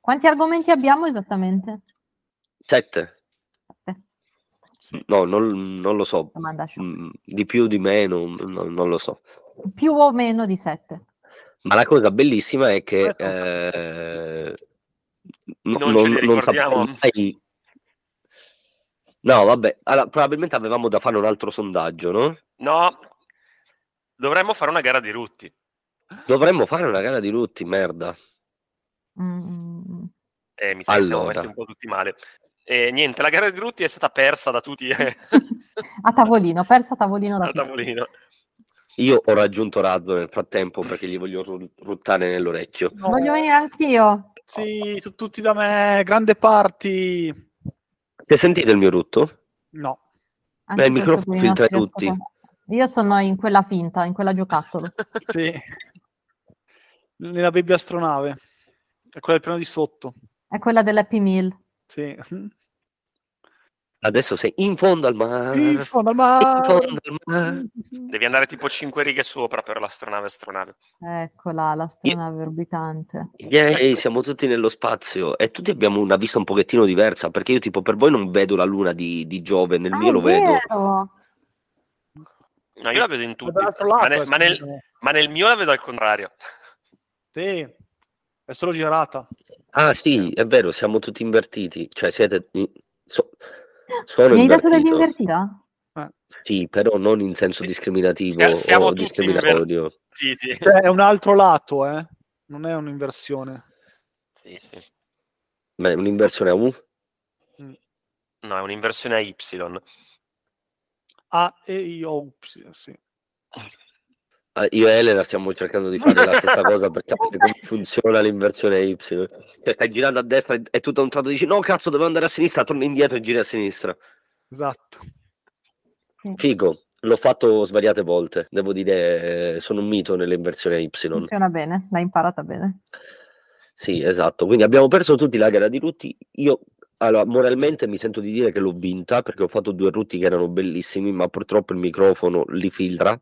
Quanti argomenti abbiamo esattamente? Sette. Sette. No, non, non, lo so. Mm, di più, di meno, non, non lo so. Più o meno di sette. Ma la cosa bellissima è che eh, non, non, non sappiamo mai. No, vabbè, allora, probabilmente avevamo da fare un altro sondaggio, no? No, dovremmo fare una gara di rutti. Dovremmo fare una gara di rutti, merda. Mm. Eh, mi sa allora. che siamo messi un po' tutti male. E niente, la gara di rutti è stata persa da tutti. a tavolino, persa a tavolino da a tavolino. Io ho raggiunto Raddo nel frattempo perché gli voglio ruttare nell'orecchio. No. Voglio venire anch'io. Sì, sono tutti da me, grande party. Ti hai sentito il mio rutto? No. Beh, il microfono filtra tutti. Io sono in quella finta, in quella giocattolo. sì. Nella baby astronave. È quella del piano di sotto. È quella dell'Happy Meal. Sì. Adesso sei in fondo al mare. In fondo al mare. Fondo al mare. Devi andare tipo 5 righe sopra per l'astronave astronave. Eccola, l'astronave yeah. orbitante. Yeah, siamo tutti nello spazio e tutti abbiamo una vista un pochettino diversa perché io tipo per voi non vedo la luna di, di Giove, nel ah, mio lo vero. vedo. No, io la vedo in tutti, Dall'altro ma, lato, ne- eh, ma nel, me. ma nel mio la vedo al contrario. Sì, è solo girata. Ah sì, è vero, siamo tutti invertiti. Cioè siete... so- sono Mi hai dato invertito. dell'invertita? Sì, però non in senso discriminativo siamo o discriminatorio. Cioè, è un altro lato, eh? Non è un'inversione. Sì, sì. Ma è un'inversione a U? No, è un'inversione a Y. A e io, ups, sì. Ah, Io e Elena stiamo cercando di fare la stessa cosa per capire come funziona l'inversione Y. Cioè, stai girando a destra e- tutto a un tratto dici no cazzo devo andare a sinistra, torni indietro e giri a sinistra. Esatto. Figo, l'ho fatto svariate volte, devo dire sono un mito nell'inversione Y. Funziona bene, l'hai imparata bene. Sì, esatto. Quindi abbiamo perso tutti la gara di Rutti. Io, allora, moralmente mi sento di dire che l'ho vinta perché ho fatto due Rutti che erano bellissimi, ma purtroppo il microfono li filtra.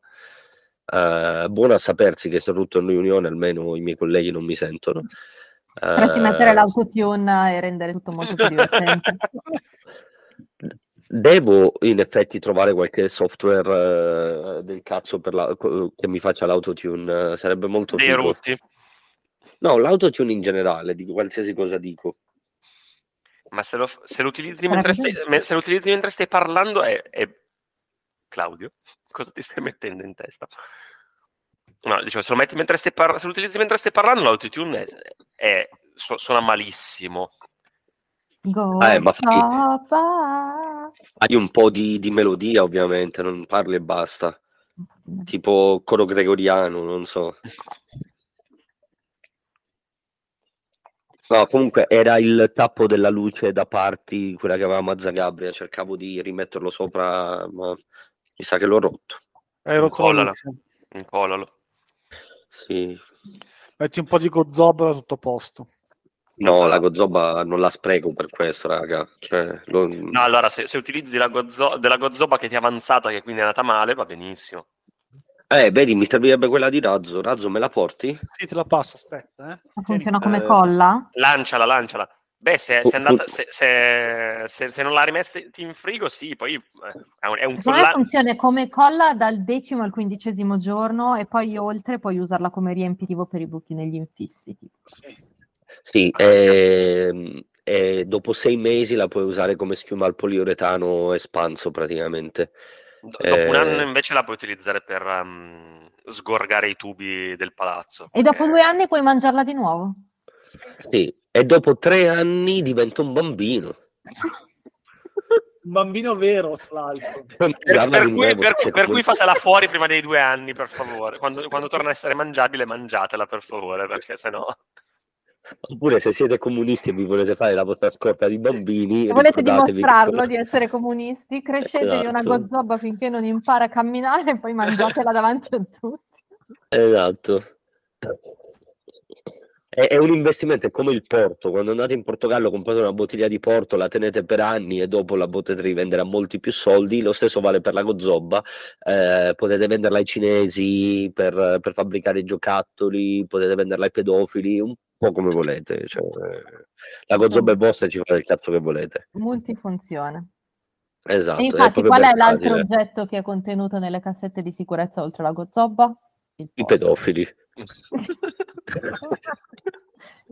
Eh, buono a sapersi che se ho rotto in riunione almeno i miei colleghi non mi sentono. Potresti Eh, mettere l'autotune e rendere tutto molto più divertente. Devo in effetti trovare qualche software eh, del cazzo per la- che mi faccia l'autotune, eh, sarebbe molto Dei figo. rutti. No, l'autotune in generale, di qualsiasi cosa dico. Ma se lo, se lo utilizzi mentre stai, se lo utilizzi mentre stai parlando è, è- Claudio, cosa ti stai mettendo in testa? No, dicevo, se lo, metti mentre stai par- se lo utilizzi mentre stai parlando, l'autotune è, è- su- suona malissimo. Go, Eh, ma fai- papà. Hai un po' di, di melodia, ovviamente, non parli e basta. Tipo coro gregoriano, non so. No, comunque era il tappo della luce da parti, quella che avevamo a Zagabria. Cercavo di rimetterlo sopra, ma mi sa che l'ho rotto. Hai rotto. Incollalo. Sì. Metti un po' di gozzoba tutto a posto. No, la Gozzoba non la spreco per questo, raga. Cioè, lo- No, allora, se, se utilizzi la gozzo- della gozzoba che ti è avanzata, che quindi è andata male, va benissimo. Eh, vedi, mi servirebbe quella di Razzo. Razzo, me la porti? Sì, te la passo, aspetta. Eh. Funziona come Eh, colla? Lanciala, lanciala. Beh, se, se, è andata- se- se- se- se non l'ha rimessa in frigo, sì, poi eh, è un, è un colla- funziona come colla dal decimo al quindicesimo giorno e poi oltre puoi usarla come riempitivo per i buchi negli infissi. tipo. Sì. Sì, ehm, e dopo sei mesi la puoi usare come schiuma al poliuretano espanso praticamente. Do- Dopo un Eh. anno invece la puoi utilizzare per ehm, sgorgare i tubi del palazzo. E dopo perché- due anni puoi mangiarla di nuovo. Sì, e dopo tre anni diventa un bambino. Un bambino vero, tra l'altro. Per, per cui, per- cioè, per cui fatela fuori prima dei due anni, per favore. Quando, quando torna a essere mangiabile, mangiatela, per favore, perché sennò... Oppure se siete comunisti e vi volete fare la vostra scorta di bambini, Se volete che- dimostrarlo di essere comunisti, crescetevi una Esatto. gozzobba finché non impara a camminare e poi mangiatela davanti a tutti. Esatto. È, è un investimento, è come il porto. Quando andate in Portogallo comprate una bottiglia di porto, la tenete per anni e dopo la potete rivendere a molti più soldi. Lo stesso vale per la gozzoba. Eh, potete venderla ai cinesi per, per fabbricare giocattoli, potete venderla ai pedofili, un po' come volete. Cioè, la gozzoba è vostra e ci fate il cazzo che volete. Multifunzione. Esatto. E infatti, qual è l'altro oggetto che è contenuto nelle cassette di sicurezza oltre alla gozzobba? Il I pedofili.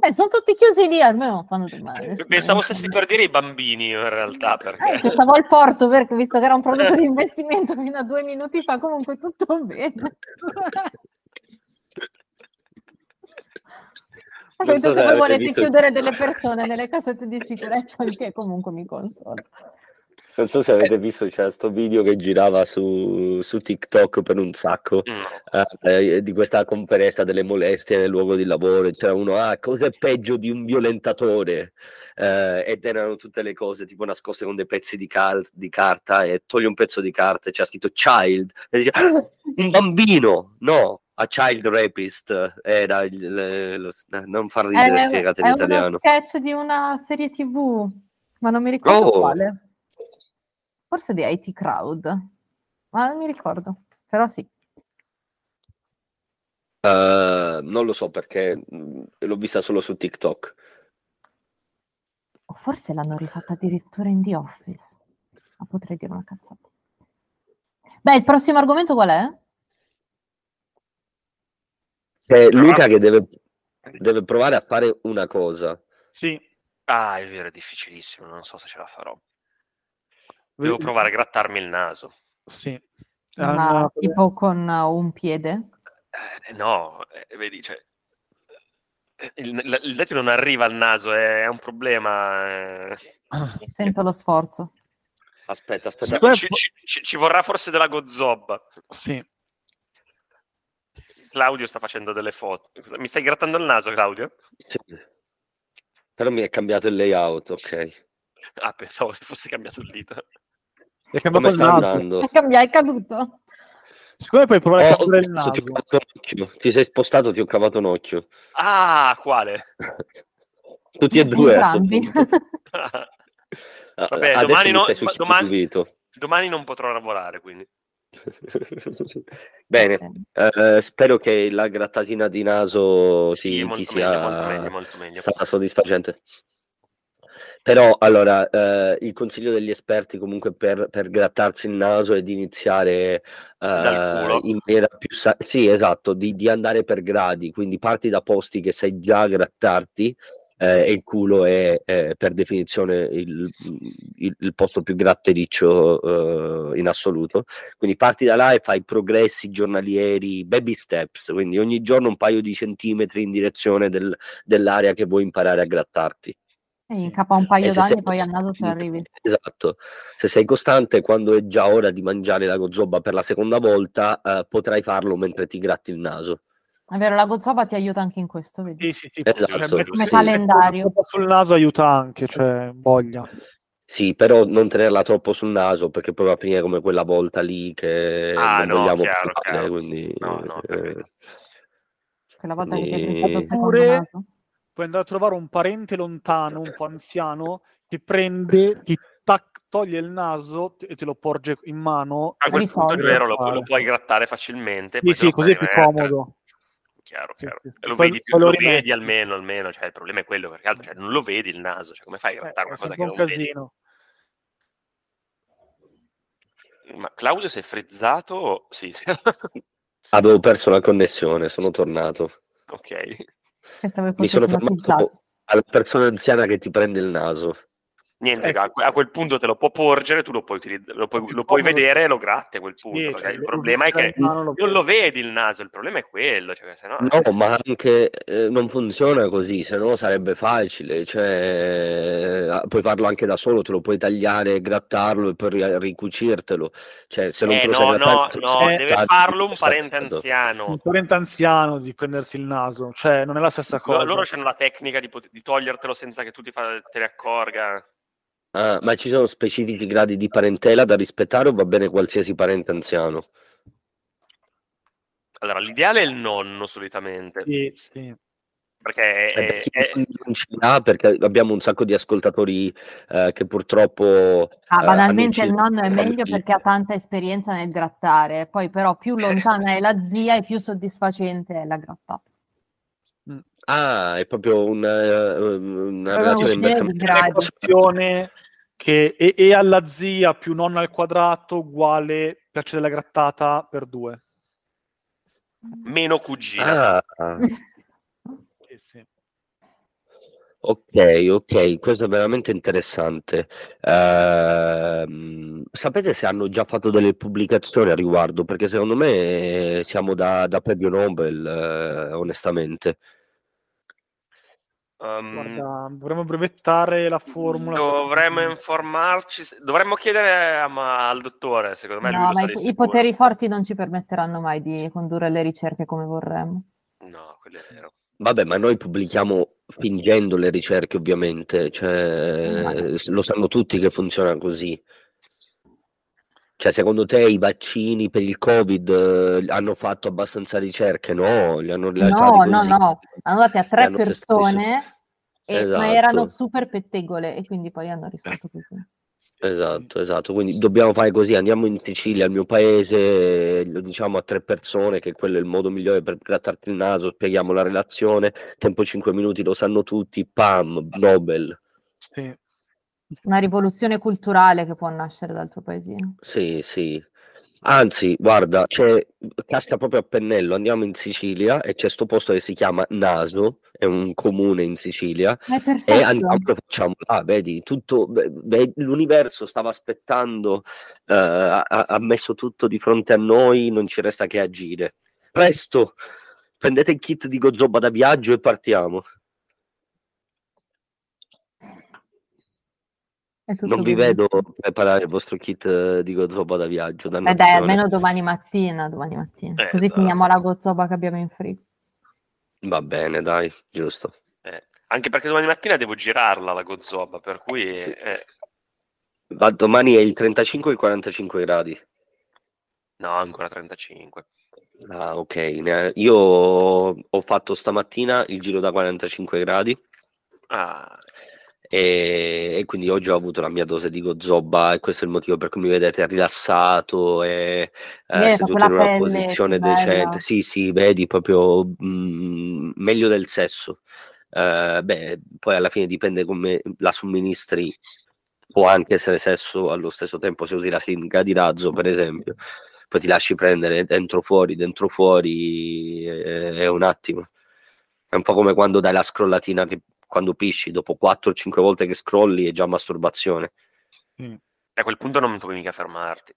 Eh, sono tutti chiusi lì, almeno non fanno. Pensavo stessi per dire i bambini, in realtà, Eh, perché... pensavo al porto, perché visto che era un prodotto di investimento fino a due minuti fa, comunque tutto bene. Non so se volete visto- chiudere delle persone nelle cassette di sicurezza, il che comunque mi consola. Non so se avete visto, c'era sto video che girava su, su TikTok per un sacco No. eh, di questa conferenza delle molestie nel luogo di lavoro. C'era uno, ah, cosa è peggio di un violentatore? Eh, ed erano tutte le cose tipo nascoste con dei pezzi di, cal- di carta e togli un pezzo di carta e c'era scritto child e dice, "Ah, un bambino! No, a child rapist era il, le- lo- non fa ridere, È, spiegate è in italiano. sketch di una serie tv, ma non mi ricordo Oh. quale. Forse di IT Crowd, ma non mi ricordo, però sì. Eh, non lo so perché mh, l'ho vista solo su TikTok. O forse l'hanno rifatta addirittura in The Office, ma potrei dire una cazzata. Beh, il prossimo argomento qual è? C'è Luca che deve, deve provare a fare una cosa. Sì. Ah, è vero, è difficilissimo, non so se ce la farò. Devo provare a grattarmi il naso. Sì. Ma Ah, no, tipo con uh, un piede? Eh, no, eh, vedi, cioè, eh, il, il, il dente non arriva al naso, è, è un problema. eh. Sento lo sforzo. Aspetta, aspetta. Ci, ci- ci- ci vorrà forse della gozzoba. Sì. Claudio sta facendo delle foto. Mi stai grattando il naso, Claudio? Sì. Però mi è cambiato il layout, ok. Ah, pensavo che fosse cambiato il dito. È cambiato Come il sta naso. andando? È cambiato, è caduto. Secondo me puoi provare a Oh, cambiare il cazzo, ti, naso. ho cavato un occhio. Ti sei spostato, ti ho cavato un occhio. Ah, quale? Tutti e due. a punto. Ah, Vabbè, Adesso domani no- domani- il. Domani non potrò lavorare, quindi. Bene, eh, spero che la grattatina di naso Sì, ti, molto ti meglio, sia molto meglio, molto meglio. stata soddisfacente. Però, allora, eh, il consiglio degli esperti comunque per, per grattarsi il naso è di iniziare eh, in maniera più... sa- sì, esatto, di, di andare per gradi, quindi parti da posti che sai già grattarti eh, e il culo è, è per definizione il, il- il posto più grattericcio eh, in assoluto. Quindi parti da là e fai progressi giornalieri, baby steps, quindi ogni giorno un paio di centimetri in direzione del- dell'area che vuoi imparare a grattarti. E in capo a un paio E sei d'anni poi al naso ci arrivi. Esatto, se sei costante quando è già ora di mangiare la gozzoba per la seconda volta, eh, potrai farlo mentre ti gratti il naso. È vero, la gozzoba ti aiuta anche in questo, vedi? Sì, sì, Esatto, cioè, mettere- Come sì. calendario. sul naso aiuta anche, cioè voglia. Sì, però non tenerla troppo sul naso perché poi va a finire come quella volta lì che Ah, non no, vogliamo chiaro, parlare, chiaro. quindi No, no, eh. Quella volta che ti è E- cresciuto il secondo Oppure- naso. Puoi andare a trovare un parente lontano, un po' anziano, che prende, ti tac- toglie il naso e te lo porge in mano. A quel punto è vero, lo, lo puoi grattare facilmente. Sì, sì, così è più comodo. Chiaro, chiaro. sì, sì. Lo vedi, più, poi lo vedi almeno, almeno. Cioè, il problema è quello, perché altro cioè, non lo vedi il naso. Cioè, come fai a Eh, grattare è una cosa che sempre non un vedi? casino. Ma Claudio sei frizzato? Sì, sì. avevo perso la connessione, sono tornato. ok. Mi sono fermato alla persona anziana che ti prende il naso. Niente, Ecco. a, que- a quel punto te lo può porgere, tu lo puoi, utilizzare, lo puoi, lo puoi vedere e lo gratti a quel punto. Sì, cioè, il problema è che non lo vedi il naso, il problema è quello. Cioè, se no, No, ma anche eh, non funziona così, se no sarebbe facile, cioè eh, puoi farlo anche da solo, te lo puoi tagliare, grattarlo e poi ri- ricucirtelo. Cioè, se non Eh, no, no, lo no, sai deve farlo un parente anziano. Un parente anziano di prendersi il naso, cioè non è la stessa cosa. Loro hanno la tecnica di, pot- di togliertelo senza che tu ti fa- te ne accorga. Ah, ma ci sono specifici gradi di parentela da rispettare o va bene qualsiasi parente anziano? Allora, l'ideale è il nonno solitamente, Sì, sì. perché Eh, è, per chi è- non ce l'ha, perché abbiamo un sacco di ascoltatori eh, che purtroppo Ah, eh, banalmente hanno il nonno è meglio perché ha tanta esperienza nel grattare, poi però più lontana è la zia e più soddisfacente è la grattata. Ah, è proprio un, eh, una relazione una inversamente gradi. Equazione che e, e alla zia più nonna al quadrato uguale piace della grattata per due. meno cugina. Ah, Sì, sì. ok, ok, questo è veramente interessante. Ehm, sapete se hanno già fatto delle pubblicazioni a riguardo? Perché secondo me eh, siamo da, da premio Nobel, eh, onestamente. Um, Guarda, dovremmo brevettare la formula. dovremmo informarci, dovremmo chiedere a- ma- al dottore, secondo me lui No, lo ma sa i, i poteri forti non ci permetteranno mai di condurre le ricerche come vorremmo. No, quello è vero. Vabbè, ma noi pubblichiamo fingendo le ricerche, ovviamente, cioè, lo sanno tutti che funziona così. Cioè, secondo te i vaccini per il Covid eh, hanno fatto abbastanza ricerche? No, li hanno rilasciati No, no, così. no, hanno dati a tre persone, e- Esatto. ma erano super pettegole e quindi poi hanno risolto così. Sì, Esatto, esatto. Quindi dobbiamo fare così, andiamo in Sicilia, al mio paese, lo diciamo a tre persone che quello è il modo migliore per grattarti il naso, spieghiamo la relazione, tempo 5 minuti, lo sanno tutti, pam, Nobel. sì. Una rivoluzione culturale che può nascere dal tuo paesino. Sì, sì. Anzi, guarda, c'è, casca proprio a pennello, andiamo in Sicilia e c'è sto posto che si chiama Naso, è un comune in Sicilia, È e andiamo e facciamo là, vedi, tutto, ve- l'universo stava aspettando, eh, ha, ha messo tutto di fronte a noi, non ci resta che agire. Presto, prendete il kit di Gozoba da viaggio e partiamo. È tutto Non vi vedo preparare il vostro kit eh, di Gozoba da viaggio, Eh dai, almeno domani mattina, domani mattina. Eh, Così esatto. finiamo la gozzoba che abbiamo in frigo. Va bene, dai, giusto. Eh, anche perché domani mattina devo girarla la Gozoba, per cui Sì. eh, Ma domani è il 35 e il 45 gradi. no, ancora 35. Ah, ok. Io ho fatto stamattina il giro da 45 gradi Ah, e, e quindi oggi ho avuto la mia dose di gozoba e questo è il motivo per cui mi vedete rilassato e eh, seduto in una pelle posizione bella. decente. Sì, sì, vedi, proprio mm, meglio del sesso. Eh, beh, poi alla fine dipende come la somministri. Può anche essere sesso allo stesso tempo se usi la siringa di razzo, per esempio. Poi ti lasci prendere dentro fuori, dentro fuori, eh, è un attimo. È un po' come quando dai la scrollatina che quando pisci, dopo 4 o 5 volte che scrolli è già masturbazione. Sì. a quel punto non puoi mica fermarti.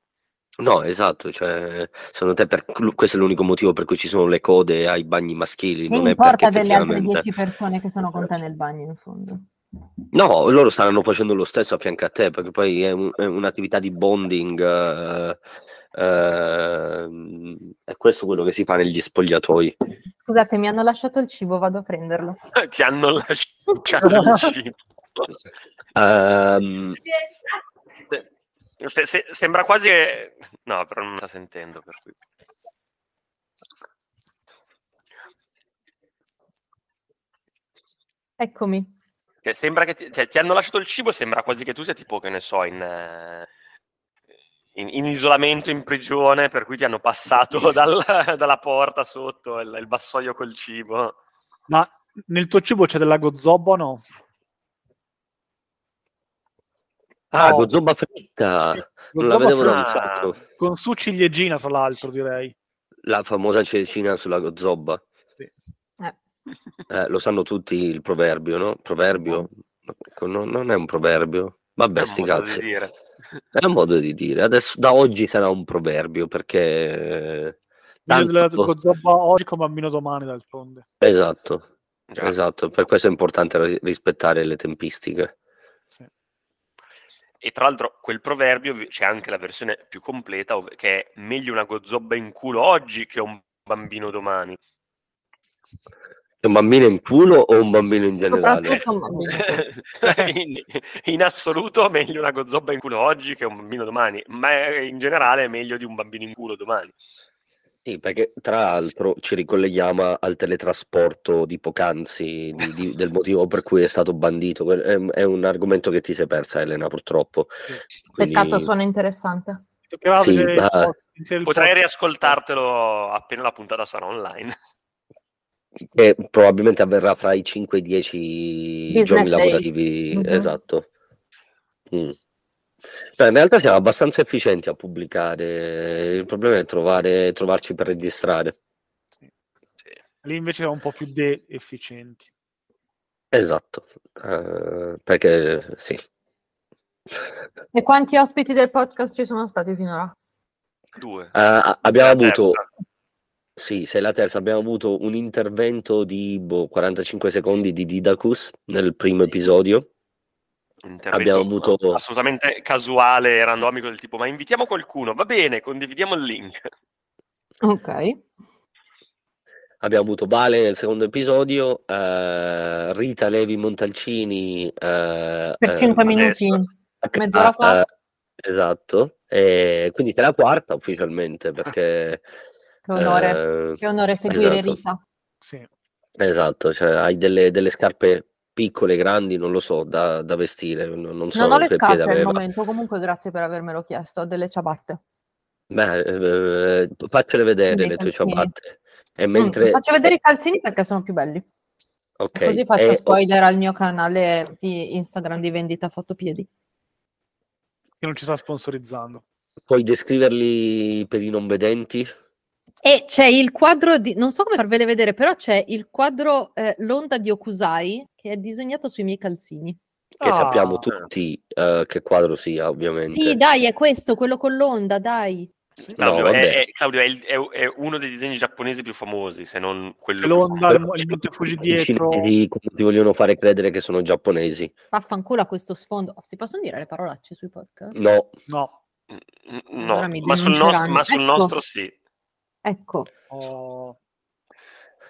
No, esatto, cioè, secondo te per- questo è l'unico motivo per cui ci sono le code ai bagni maschili, Che non è importa perché delle altre effettivamente... 10 persone che sono con te nel bagno in fondo? No, loro staranno facendo lo stesso a fianco a te, perché poi è, un- è un'attività di bonding, eh, eh, è questo quello che si fa negli spogliatoi. Scusate, mi hanno lasciato il cibo, vado a prenderlo. Ti hanno lasciato il cibo. Ehm, Se- se- sembra quasi che... No, però non sta sentendo, per cui... Eccomi. Cioè, sembra che ti, cioè, ti hanno lasciato il cibo, sembra quasi che tu sia tipo, che ne so, in, eh, in- in isolamento, in prigione, per cui ti hanno passato dal- dalla porta sotto il, il vassoio col cibo. Ma nel tuo cibo c'è della gozzoba o no? ah, No. Gozoba fritta, Sì, non la gozzoba vedevo da un sacco. Con su ciliegina, tra l'altro, direi. La famosa cecina sulla Gozoba. Sì. Eh, Eh, lo sanno tutti il proverbio, no? Proverbio? No, non è un proverbio. Vabbè, sti di cazzi. dire. È un modo di dire. Adesso da oggi sarà un proverbio perché Meglio tanto- gozzoba oggi come bambino domani, d'altronde. esatto, Già. esatto, per questo è importante ri- rispettare le tempistiche. Sì. E tra l'altro quel proverbio c'è anche la versione più completa, che è meglio una gozzoba in culo oggi che un bambino domani. Un bambino in culo o un bambino in generale? soprattutto un bambino. in, in assoluto meglio una gozzoba in culo oggi che un bambino domani, ma in generale è meglio di un bambino in culo domani. Sì, perché tra l'altro ci ricolleghiamo al teletrasporto di poc'anzi, di- di- del motivo per cui è stato bandito. È, è un argomento che ti sei persa, Elena, purtroppo. Quindi- Peccato, suona interessante. Sì, ma- pod- riascoltartelo appena la puntata sarà online. Che probabilmente avverrà fra i 5 e i 10 Business giorni day. lavorativi, Mhm. esatto. Mm. Cioè, in realtà siamo abbastanza efficienti a pubblicare, il problema è trovare, trovarci per registrare. Sì. Lì invece è un po' più de-efficienti. Esatto, Eh, perché sì. E quanti ospiti del podcast ci sono stati finora? Due. Eh, abbiamo avuto, terza. Sì, sei la terza, abbiamo avuto un intervento di boh, 45 secondi di Didacus nel primo episodio. Intervento abbiamo avuto- assolutamente casuale e randomico del tipo ma invitiamo qualcuno, va bene, condividiamo il link. Ok. Abbiamo avuto Vale nel secondo episodio, eh, Rita Levi Montalcini eh, Per eh, 5 adesso. minuti. a- mezz'ora fa. eh, esatto, e quindi sei la quarta ufficialmente perché Che onore. eh, Che onore seguire esatto. Rita. Sì. esatto, cioè hai delle, delle scarpe piccole, grandi, non lo so, da, da vestire, non, non so non ho le scarpe al momento, comunque grazie per avermelo chiesto. Ho delle ciabatte. Beh, eh, faccele vedere Dei le tue ciabatte. E Mm, mentre... faccio vedere i calzini perché sono più belli. Ok, Così faccio e- spoiler al mio canale di Instagram di vendita fotopiedi. Che non ci sta sponsorizzando. Puoi descriverli per i non vedenti? E c'è il quadro di, non so come farvele vedere, però c'è il quadro eh, L'onda di Okusai che è disegnato sui miei calzini. Che Ah. sappiamo tutti eh, che quadro sia, ovviamente. Sì, dai, è questo, quello con l'onda, dai. Claudio, No, è, è- Claudio è il- è- è uno dei disegni giapponesi più famosi, se non quello più L'onda, famoso. il, Monte Fuji dietro. cinesi ti vogliono fare credere che sono giapponesi. Vaffanculo a questo sfondo. Oh, si possono dire le parolacce sui podcast? No, No. No, Allora ma sul, nostro, ma sul Ecco. nostro sì. Ecco, Oh.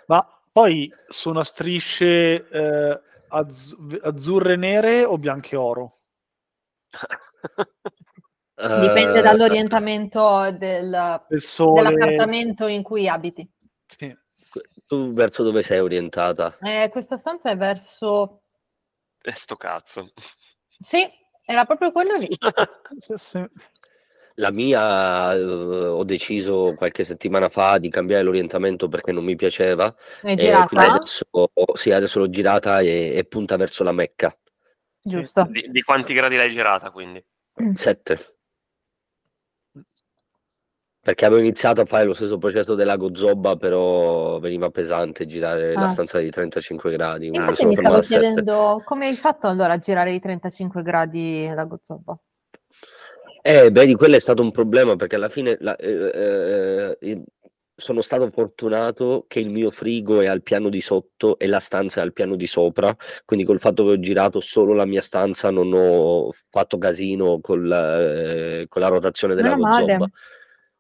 Ma poi sono strisce eh, azz- azzurre nere o bianche oro? dipende Eh, dall'orientamento del, Il sole. dell'appartamento in cui abiti. Sì. Tu verso dove sei orientata? Eh, questa stanza è verso... E sto cazzo. Sì, era proprio quello lì. Sì, sì. La mia eh, ho deciso qualche settimana fa di cambiare l'orientamento perché non mi piaceva. È E quindi adesso, sì, adesso l'ho girata e, e punta verso la Mecca. Giusto. Di, di quanti gradi l'hai girata, quindi? 7. Perché avevo iniziato a fare lo stesso processo della Gozobba, però veniva pesante girare la Ah. stanza di 35 gradi. Infatti mi stavo a 7. chiedendo come hai fatto allora a girare i 35 gradi la Gozzoba? Eh, vedi, quello è stato un problema perché alla fine la- eh, eh, eh, sono stato fortunato che il mio frigo è al piano di sotto e la stanza è al piano di sopra, quindi col fatto che ho girato solo la mia stanza non ho fatto casino col, eh, con la rotazione della Meno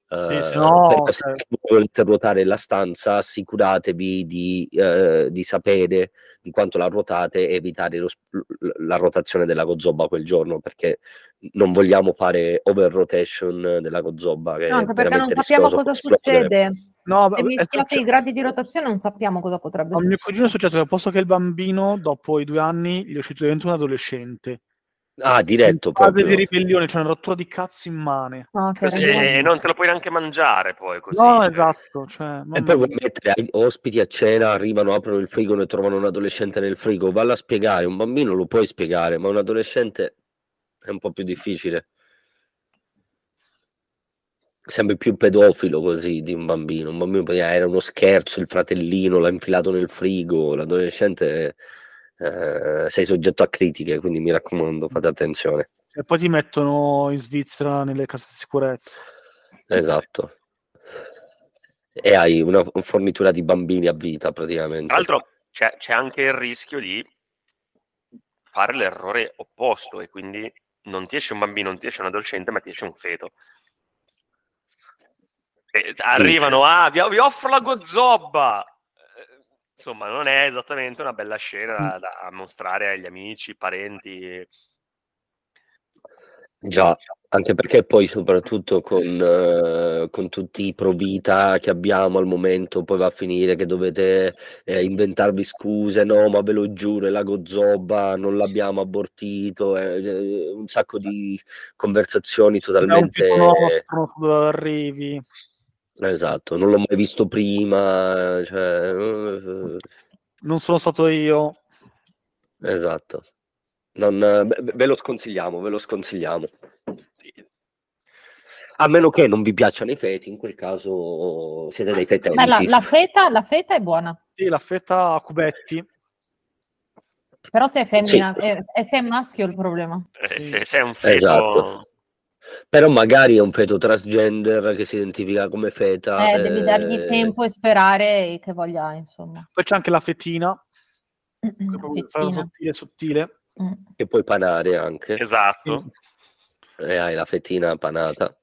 male. Gozzoba. Eh, se no, però se cioè- volete ruotare la stanza, assicuratevi di, eh, di sapere di quanto la ruotate e evitare lo la rotazione della Gozzoba quel giorno, perché non vogliamo fare over rotation della Gozzoba. Che No, è anche perché non sappiamo cosa succede. No, Se è mischiate succe- i gradi di rotazione non sappiamo cosa potrebbe a mio succedere. cugino è successo che al posto che il bambino, dopo i due anni, gli è uscito dentro un adolescente. Ah, diretto In fase di ribellione, c'è una rottura di cazzi in mane. No, che Così, e non te lo puoi neanche mangiare poi così. No, cioè. esatto. Cioè, E poi vuoi mettere ospiti a cena, arrivano, aprono il frigo e trovano un adolescente nel frigo. Valla a spiegare, un bambino lo puoi spiegare, ma un adolescente è un po' più difficile. Sembri più pedofilo così di un bambino. Un bambino eh, era uno scherzo, il fratellino l'ha infilato nel frigo. L'adolescente eh, sei soggetto a critiche, quindi mi raccomando, fate attenzione. E poi ti mettono in Svizzera nelle case di sicurezza. Esatto. E hai una fornitura di bambini a vita praticamente. Tra l'altro c'è, c'è anche il rischio di fare l'errore opposto e quindi non ti esce un bambino, non ti esce un adolescente, ma ti esce un feto. E arrivano, ah, vi, vi offro la gozobba! Insomma, non è esattamente una bella scena da, da mostrare agli amici, parenti. Già, anche perché poi soprattutto con, eh, con tutti i pro vita che abbiamo al momento, poi va a finire che dovete eh, inventarvi scuse, no, ma ve lo giuro, è la gozzoba, non l'abbiamo abortito, eh, eh, un sacco di conversazioni totalmente... dove arrivi. Esatto, non l'ho mai visto prima, cioè, eh, Non sono stato io. esatto. Non, eh, ve lo sconsigliamo, ve lo sconsigliamo. Sì. A meno che non vi piacciono i feti, in quel caso siete dei fetenti. Beh, la, la feta, la feta è buona, Sì, la fetta a cubetti. però se è femmina, Sì. è, è se è maschio il problema. Eh, Sì. se, se è un feto... Esatto. Però magari è un feto transgender che si identifica come feta. Eh, devi dargli eh, tempo e sperare che voglia, insomma. Poi c'è anche la proprio Fettina. sottile, sottile. Mm. Che puoi panare anche. Esatto. E hai la fettina panata.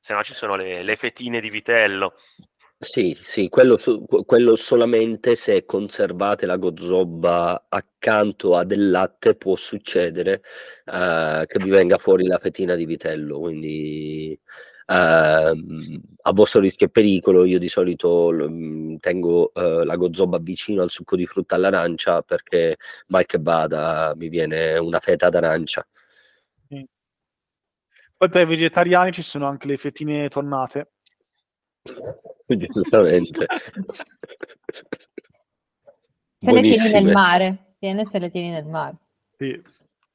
Se no ci sono le, le fetine di vitello. Sì, sì, quello, quello solamente se conservate la gozzoba accanto a del latte può succedere eh, che vi venga fuori la fetina di vitello, quindi ehm, a vostro rischio e pericolo io di solito mh, tengo eh, la gozzoba vicino al succo di frutta all'arancia perché mai che vada mi viene una feta d'arancia. Poi per i vegetariani ci sono anche le fettine tonnate. Giustamente. Se le tieni nel mare, tiene se le tieni nel mare. Sì.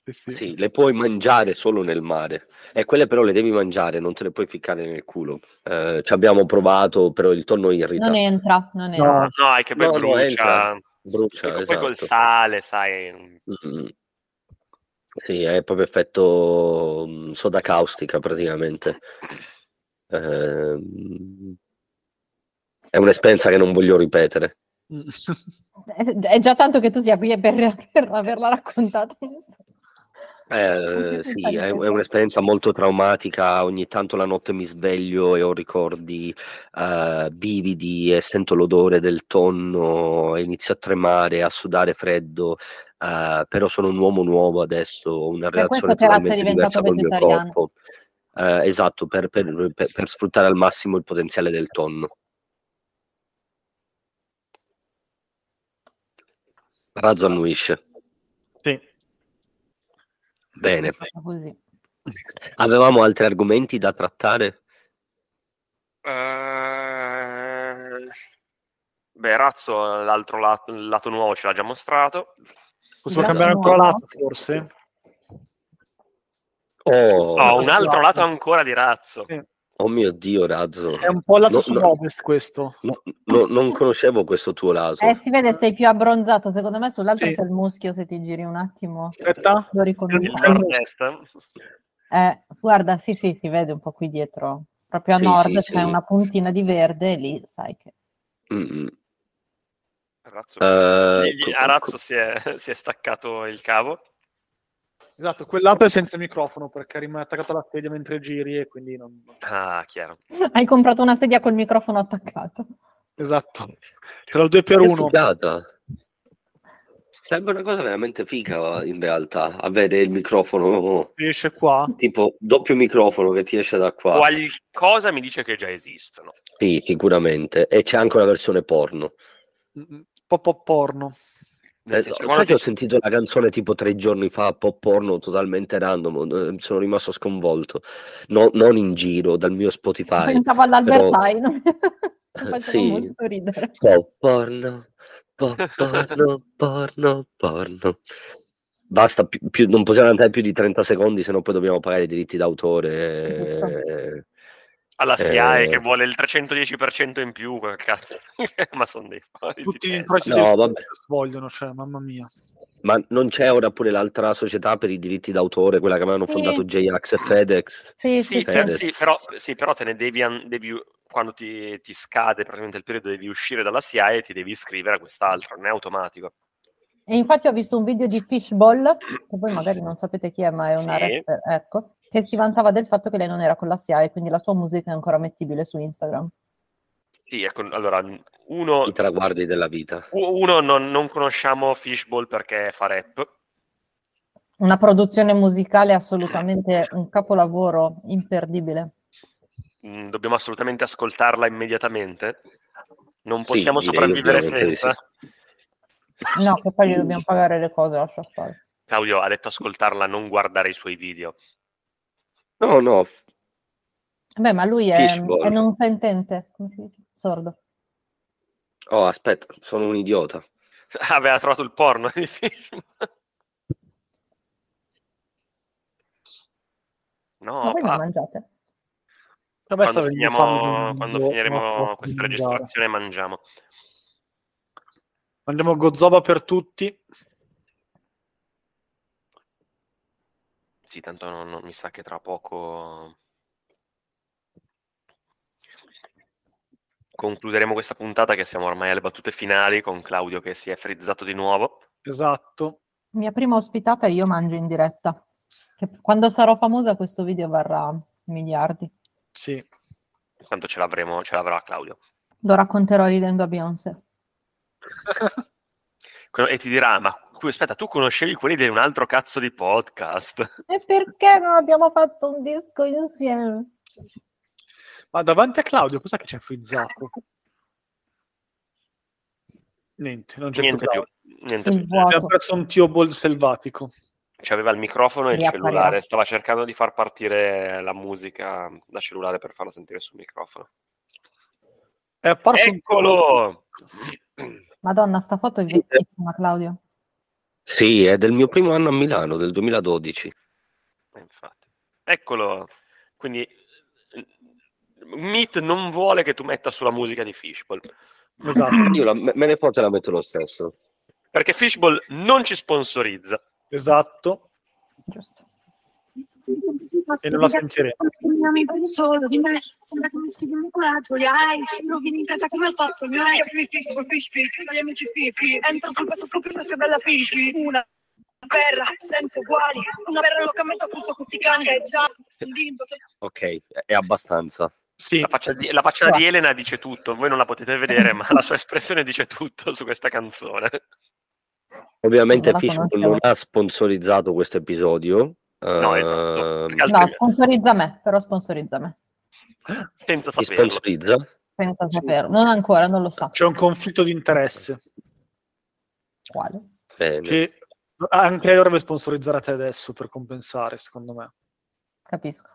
Sì, sì. Sì, le puoi mangiare solo nel mare. E quelle però le devi mangiare, non te le puoi ficcare nel culo. Eh, ci abbiamo provato, però il tonno irrita. Non entra, non entra. No, No, è che poi No, no, brucia. entra. Brucia, Poi- Poi col esatto. sale, sai. Mm. Sì, è proprio effetto mm, soda caustica praticamente. Ehm, È un'esperienza che non voglio ripetere. È già tanto che tu sia qui per, per averla raccontata. Eh, sì, è, è un'esperienza molto traumatica. Ogni tanto la notte mi sveglio e ho ricordi eh, vividi e sento l'odore del tonno e inizio a tremare, a sudare freddo. eh, però sono un uomo nuovo adesso, ho una Per relazione totalmente diversa col mio corpo. Eh, esatto, per, per- per- per sfruttare al massimo il potenziale del tonno. Razzo annuisce. Sì. Bene. Così. Avevamo altri argomenti da trattare? Eh, Beh, Razzo, l'altro lato, il lato nuovo ce l'ha già mostrato. Possiamo cambiare ancora lato, forse? Oh, Oh, un altro lato. lato ancora di Razzo. Sì. oh mio Dio, Razzo. È un po' lato No, sul no. ovest questo. No, no, non conoscevo questo tuo lato. Eh, si vede, sei più abbronzato. Secondo me sull'altro Sì. c'è il muschio, se ti giri un attimo. Aspetta. Lo Il il nord-est. Eh, guarda, sì, sì, si vede un po' qui dietro. Proprio a Sì, nord sì, c'è sì. una puntina di verde e lì sai che... Mm-mm. Razzo- co- a co- Razzo si è, si è staccato il cavo. Esatto, quell'altro è senza microfono perché rimane attaccato alla sedia mentre giri e quindi non... Ah, chiaro. Hai comprato una sedia col microfono attaccato. Esatto. C'era il 2 per che 1 figata. Sembra una cosa veramente figa in realtà, avere il microfono, esce qua. tipo doppio microfono che ti esce da qua. Qualcosa mi dice che già esistono. Sì, sicuramente. E c'è anche una versione porno. Mm, Pop pop porno. Eh, senso, sai quando che ho ti- sentito la canzone tipo tre giorni fa, pop porno, totalmente random, eh, sono rimasto sconvolto. No- non in giro, dal mio Spotify. Pensavo all'Albertine. Mi faceva Sì. molto ridere. Pop porno, pop porno, porno, porno. Basta, più, più- non possiamo andare più di 30 secondi, se no poi dobbiamo pagare i diritti d'autore. Alla SIAE eh. che vuole il 310% in più, cazzo. ma sono dei fuori Tutti gli testa. introiti No, vabbè. vogliono, cioè, mamma mia. Ma non c'è ora pure l'altra società per i diritti d'autore, quella che avevano Sì. fondato J-Ax e FedEx? Sì, Sì, Fedez. sì, però, sì, però te ne devi, an- devi quando ti, ti scade praticamente il periodo, devi uscire dalla SIAE e ti devi iscrivere a quest'altro, non è automatico. E infatti ho visto un video di Fishball, che voi magari non sapete chi è, ma è una Sì. rapper, ecco, che si vantava del fatto che lei non era con la SIAE, quindi la sua musica è ancora mettibile su Instagram. Sì, ecco, allora, uno, I traguardi della vita. uno non, non conosciamo Fishball perché fa rap, Una produzione musicale assolutamente un capolavoro imperdibile. Mm, dobbiamo assolutamente ascoltarla immediatamente. Non Sì, possiamo direi sopravvivere senza. No, che poi gli dobbiamo pagare le cose, lascia stare. Claudio ha detto ascoltarla, non guardare i suoi video. No, no, Beh, ma lui è, è non sentente? Sordo. oh, aspetta, sono un idiota. Aveva trovato il porno di Fishball. No, Ma voi non pa- mangiate? A me quando, finiamo- quando finiremo questa registrazione mangiamo. Mandiamo Gozoba per tutti. Sì, tanto non, non- mi sa che tra poco concluderemo questa puntata che siamo ormai alle battute finali con Claudio che si è frizzato di nuovo. Esatto. Mia prima ospitata e io mangio in diretta. Che quando sarò famosa questo video varrà miliardi. Sì. Tanto ce l'avremo, ce l'avrà Claudio. Lo racconterò ridendo a Beyoncé. E ti dirà, ma aspetta, tu conoscevi quelli di un altro cazzo di podcast? E perché non abbiamo fatto un disco insieme? Ma davanti a Claudio, cos'è che c'è frizzato? Niente, non c'è Niente più. niente più. Abbiamo perso un Theobald selvatico. C'aveva il microfono e il cellulare, stava cercando di far partire la musica da cellulare per farla sentire sul microfono. È apparso un- Eccolo! Madonna, sta foto è vecchissima, Claudio. Sì, è del mio primo anno a Milano, del 2012. Eh, infatti. Eccolo. Quindi Meet non vuole che tu metta sulla musica di Fishball. Esatto. Io la- me ne forte la metto lo stesso. Perché Fishball non ci sponsorizza. Esatto. Giusto. E non la sentiremo. Mi solo di me, sembra che mi sfidi un coraggio, li hai, rovini in fretta come ho fatto il mio ex, mi fish, con gli amici fifi, entro sul pezzo scoppio fresca bella fisci, una perra senza uguali, una perra locamente a questo tutti cani, è già, Ok, è abbastanza. Sì, La faccia, di, la faccia di Elena dice tutto. Voi non la potete vedere, ma la sua espressione dice tutto su questa canzone. Ovviamente conoscevo. non ha sponsorizzato questo episodio. No, esatto. ehm, No, sponsorizza me, però sponsorizza me. senza saperlo. sponsorizza? Senza saperlo. Non ancora, non lo sa. c'è un conflitto di interesse Quale? Bene. che anche lei dovrebbe sponsorizzare te adesso per compensare, secondo me. Capisco.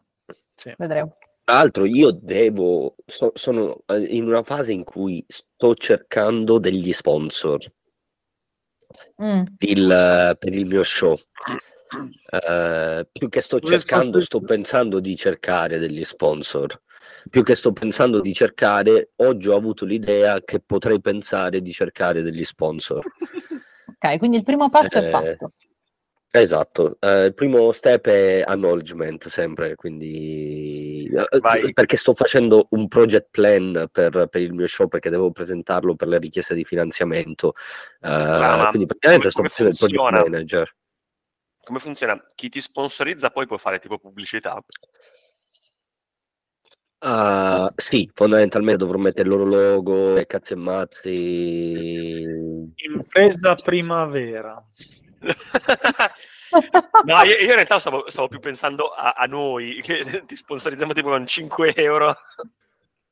Sì. Vedremo. Tra l'altro io devo, so- sono eh, in una fase in cui sto cercando degli sponsor Mm. il- per il mio show. Eh, più che sto cercando, sto pensando di cercare degli sponsor. Più che sto pensando di cercare, oggi ho avuto l'idea che potrei pensare di cercare degli sponsor. Ok, quindi il primo passo è Eh, fatto. Esatto, eh, il primo step è acknowledgement sempre, quindi eh, Vai. perché sto facendo un project plan per, per il mio show perché devo presentarlo per le richieste di finanziamento, eh, quindi praticamente sto facendo il project manager. Come funziona? Chi ti sponsorizza poi può fare tipo pubblicità. Ah, sì, fondamentalmente dovrò mettere il loro logo e cazzi e mazzi. Impresa primavera. no, io, io in realtà stavo, stavo più pensando a, a noi che ti sponsorizziamo tipo con 5 euro.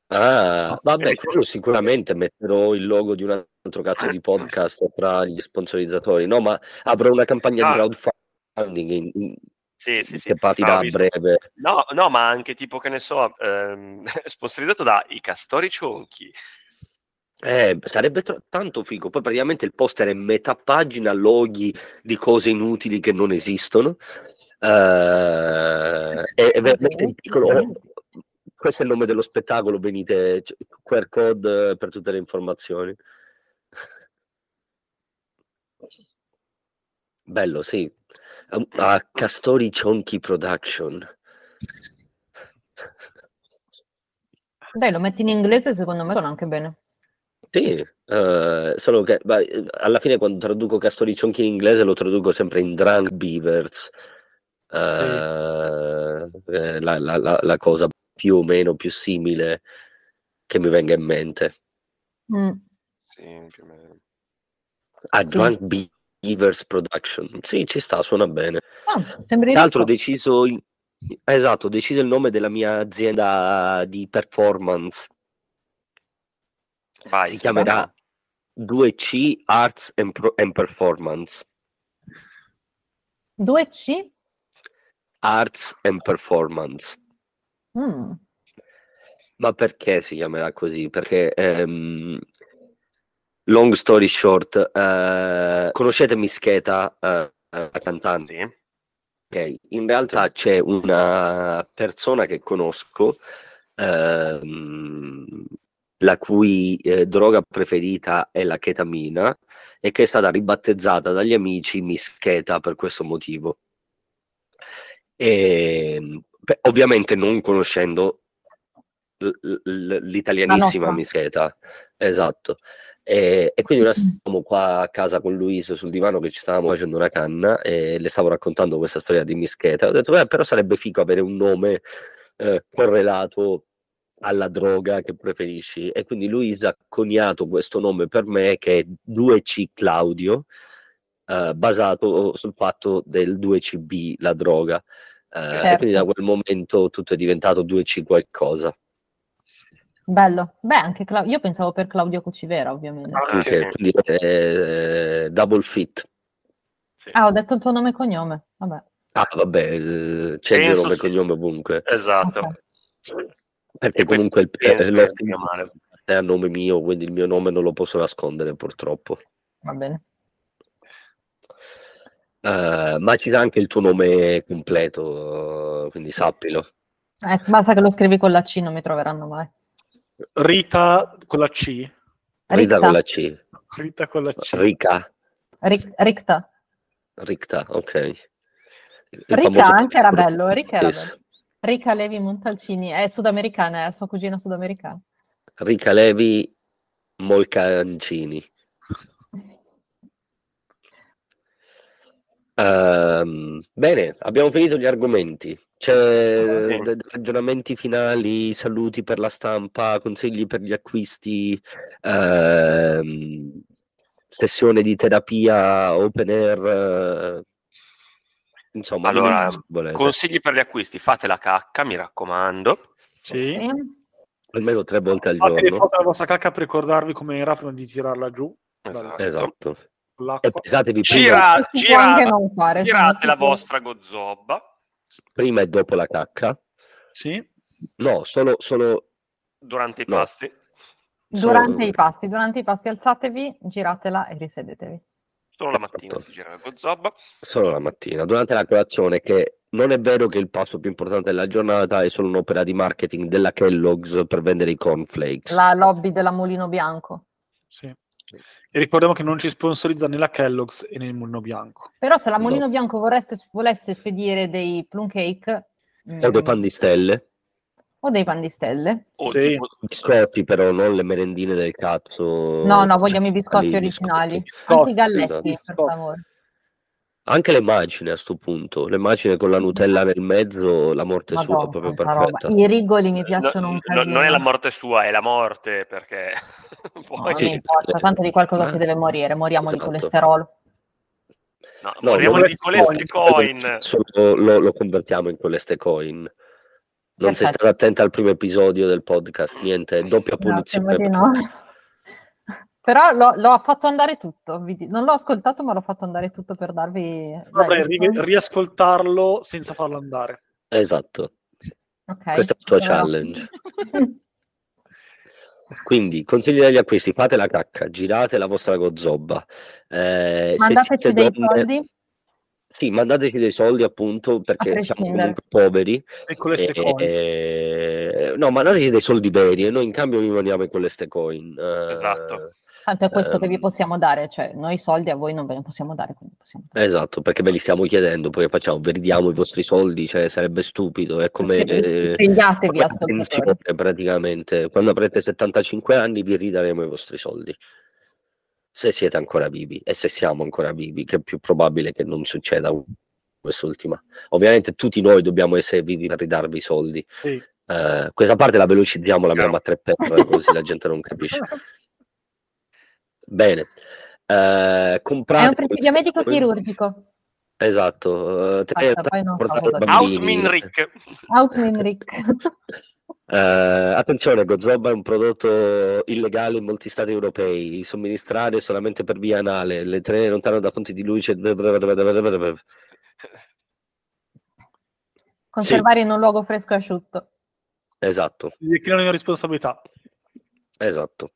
Ah, vabbè, Ecco. quello sicuramente metterò il logo di un altro cazzo di podcast tra gli sponsorizzatori. No, ma avrò una campagna Ah. di crowdfunding in- in- Sì, sì, sì. che partirà Ah, ho a visto. breve. No, no, ma anche tipo che ne so, ehm, sponsorizzato da I Castori Cionchi. Eh, sarebbe tro- tanto figo. Poi praticamente il poster è metà pagina loghi di cose inutili che non esistono. Eh, è, è veramente in piccolo. Questo è il nome dello spettacolo. Venite QR code per tutte le informazioni. Bello, sì. A a Castori Chonky Production. Dai, lo metti in inglese, secondo me sono anche bene. Sì, eh, solo che beh, eh, alla fine quando traduco Castori Chonky in inglese lo traduco sempre in Drunk Beavers. Eh, eh, la, la- la- la cosa più o meno più simile che mi venga in mente. Mm. Sì, più o meno. Ah, Sì. Drunk Beavers Production. Sì, ci sta, suona bene. Ah, Tra l'altro ho deciso, il- esatto, ho deciso il nome della mia azienda di performance. Vai, si chiamerà 2C Arts and, Pro- and Performance. 2C? Arts and Performance. Mm. Ma perché si chiamerà così? Perché, ehm, long story short, eh, conoscete Mischeta, eh, la cantante? Sì. Ok, In realtà c'è una persona che conosco, ehm, la cui eh, droga preferita è la chetamina e che è stata ribattezzata dagli amici Mischeta per questo motivo. E, beh, ovviamente non conoscendo l- l- l'italianissima. Mischeta, esatto. E, e quindi ora siamo qua a casa con Luis sul divano che ci stavamo facendo una canna e le stavo raccontando questa storia di Mischeta. Ho detto, "Beh, però sarebbe figo avere un nome eh, correlato alla droga che preferisci. E quindi Luis ha coniato questo nome per me che è 2C Claudio, eh, basato sul fatto del 2CB, la droga. Eh, E Certo. quindi da quel momento tutto è diventato 2C qualcosa. Bello. Beh, anche Cla- io pensavo per Claudio Cucivera, ovviamente. Ah, Anche, sì. quindi eh, double fit. Sì. Ah, ho detto il tuo nome e cognome. Vabbè. Ah, vabbè, eh, c'è il nome e sì. cognome ovunque. Esatto. Ok. Perché E comunque il, male. è a nome mio, quindi il mio nome non lo posso nascondere purtroppo. Va bene. Eh, ma ci dà anche il tuo nome completo, quindi sappilo. Eh, basta che lo scrivi con la C, non mi troveranno mai. Rita con la C. Rita con la C. Rita con la C. Rica. Ric- Ricta. Ricta, ok. Il Rica famoso- anche era bello, Rica era Yes. bello. Rica Levi Montalcini, è sudamericana, è sua cugina sudamericana. Rica Levi Molcancini. Ehm, bene, abbiamo finito gli argomenti. C'è de- ragionamenti finali, saluti per la stampa, consigli per gli acquisti, ehm, sessione di terapia open air. eh, insomma, Allora. Consigli per gli acquisti, fate la cacca, mi raccomando. Sì. Almeno tre volte al Fate giorno. foto della vostra cacca per ricordarvi come era prima di tirarla giù. Esatto. Esatto. L'acqua. pesatevi prima, Gira- girate, girate sono la vostra gozzoba prima e dopo la cacca. Sì. No, solo, solo durante i No. pasti. Durante solo- i pasti, durante i pasti alzatevi, giratela e risedetevi. Solo la mattina si gira la gozzoba. solo la mattina, durante la colazione, che non è vero che il passo più importante della giornata è solo un'opera di marketing della Kellogg's per vendere i cornflakes. La lobby della Mulino Bianco. sì. E ricordiamo che non ci sponsorizza né la Kellogg's né il Mulino Bianco. Però se la No. Mulino Bianco vorreste- volesse spedire dei plum cake O dei mm, pan di stelle, o dei pan di stelle. O Sì. tipo- biscotti però, non le merendine del cazzo. No, no, vogliamo i biscotti Lì, originali. biscotti. Anche i galletti, esatto. per Biscotti. favore. Anche le macine a sto punto, le macine con la Nutella nel mezzo, la morte sua, Madonna, proprio quanta roba. perfetta. I rigoli mi No, piacciono un no, casino. non è la morte sua, è la morte perché No, poi non importa, tanto di qualcosa Eh. si deve morire, moriamo Esatto. di colesterolo. no, No, moriamo non di è- colestecoin. Solo lo, lo convertiamo in colestecoin. Non sei Perfetto. stato attento al primo episodio del podcast, niente, doppia No, punizione. di no. Però l'ho, l'ho fatto andare tutto, non l'ho ascoltato ma l'ho fatto andare tutto per darvi... Dai, ri- riascoltarlo senza farlo andare. Esatto, ok, questa è la tua proverò. challenge. Quindi, consigli degli acquisti, fate la cacca, girate la vostra gozzoba. Eh, Mandateci dei donne- soldi, Sì, mandateci dei soldi appunto perché siamo comunque poveri. E con le ste E- coin. e- no, mandateci dei soldi veri e noi in cambio vi mandiamo con le ste coin. Eh, Esatto. Tanto è questo che vi ehm, possiamo dare, cioè noi soldi a voi non ve ne possiamo dare, quindi possiamo Esatto, perché ve li stiamo chiedendo, poi facciamo, veridiamo i vostri soldi, cioè sarebbe stupido, è come... eh, Svegliatevi, la ascoltatori. pensione, praticamente. Quando avrete 75 anni vi ridaremo i vostri soldi. Se siete ancora vivi e se siamo ancora vivi, che è più probabile che non succeda quest'ultima. Ovviamente tutti noi dobbiamo essere vivi per ridarvi i soldi. Sì. Eh, questa parte la velocizziamo, la abbiamo a tre per, così la gente non capisce. Bene. Eh, comprate È un presidio queste- medico-chirurgico. Esatto. eh, te- Basta, poi non so portate cosa bambini. Outmin Rick. Outmin Rick. Eh, attenzione, Gozoba è un prodotto illegale in molti stati europei. Somministrare solamente per via anale, le tenere lontano da fonti di luce. Conservare in un luogo fresco e asciutto. Esatto, Gli in responsabilità. esatto.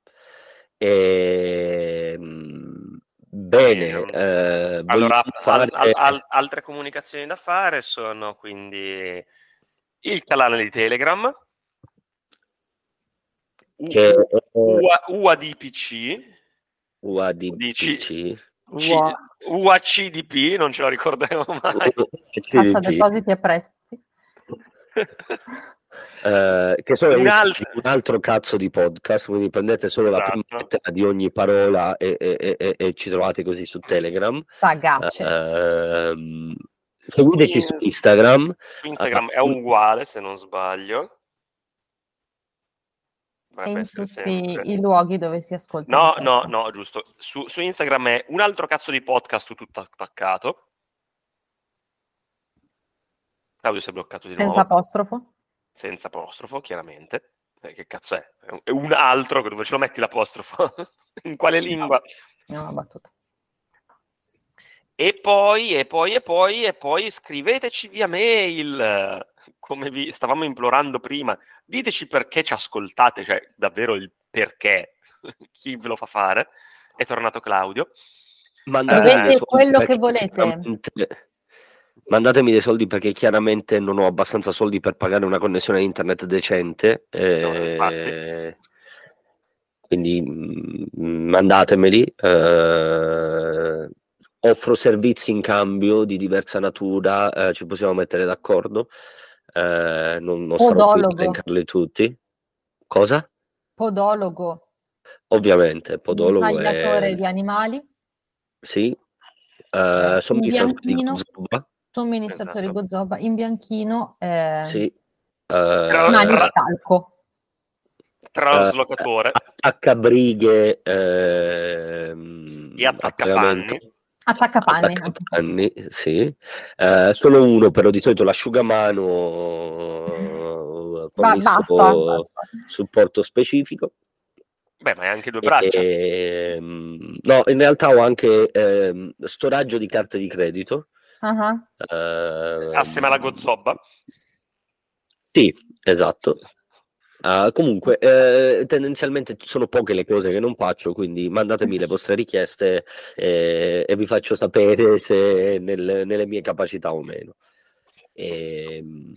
Ehm, bene, eh, Allora, fare- al- al- al- altre comunicazioni da fare sono quindi il canale di Telegram, che è UA- UADPC, UADPC. C- Ua- UACDP, non ce lo ricorderemo mai. Cassa depositi e prestiti. Eh, che sono Un altro... un altro cazzo di podcast, quindi prendete solo la prima Esatto. lettera di ogni parola e, e- e- e- e ci trovate così su Telegram. Sagace. Ehm, seguiteci su Instagram. Su Instagram è uguale, se non sbaglio. Dovrebbe in tutti sempre. i luoghi dove si ascolta. No, no, no, giusto. Su, su Instagram è un altro cazzo di podcast tutto attaccato. Claudio si è bloccato di Senza nuovo, apostrofo. Senza apostrofo, chiaramente. Eh, che cazzo è? È un, altro, dove ce lo metti l'apostrofo? In quale lingua? No, battuta. E poi, e poi, e poi, e poi scriveteci via mail, come vi stavamo implorando prima. Diteci perché ci ascoltate, cioè davvero il perché, chi ve lo fa fare. È tornato Claudio. dei soldi quello che volete. Mandatemi dei soldi perché chiaramente non ho abbastanza soldi per pagare una connessione internet decente. eh, quindi mm, mandatemeli. eh, offro servizi in cambio di diversa natura, eh, ci possiamo mettere d'accordo. eh, non, non starò qui a elencarli tutti. Cosa? Podologo, Ovviamente, podologo tagliatore è... di animali, Sì. Eh, somministratore di bianchino. Somministratore Esatto. Gozzoba, in bianchino, eh, Sì. Eh, mani di tra- talco. Traslocatore. attaccabrighe ehm, Gli a attaccapanni. Attaccapanni. Attaccapanni, sì. Eh, solo uno, però di solito l'asciugamano Ba- fornisco basta. supporto specifico. Beh, ma hai anche due braccia. Ehm, no, in realtà ho anche ehm, storaggio di carte di credito. Ah, ehm, Assieme alla Gozzoba. Sì, esatto. Ah, comunque, eh, tendenzialmente sono poche le cose che non faccio, quindi mandatemi le vostre richieste eh, e vi faccio sapere se nel- nelle mie capacità o meno. Ehm,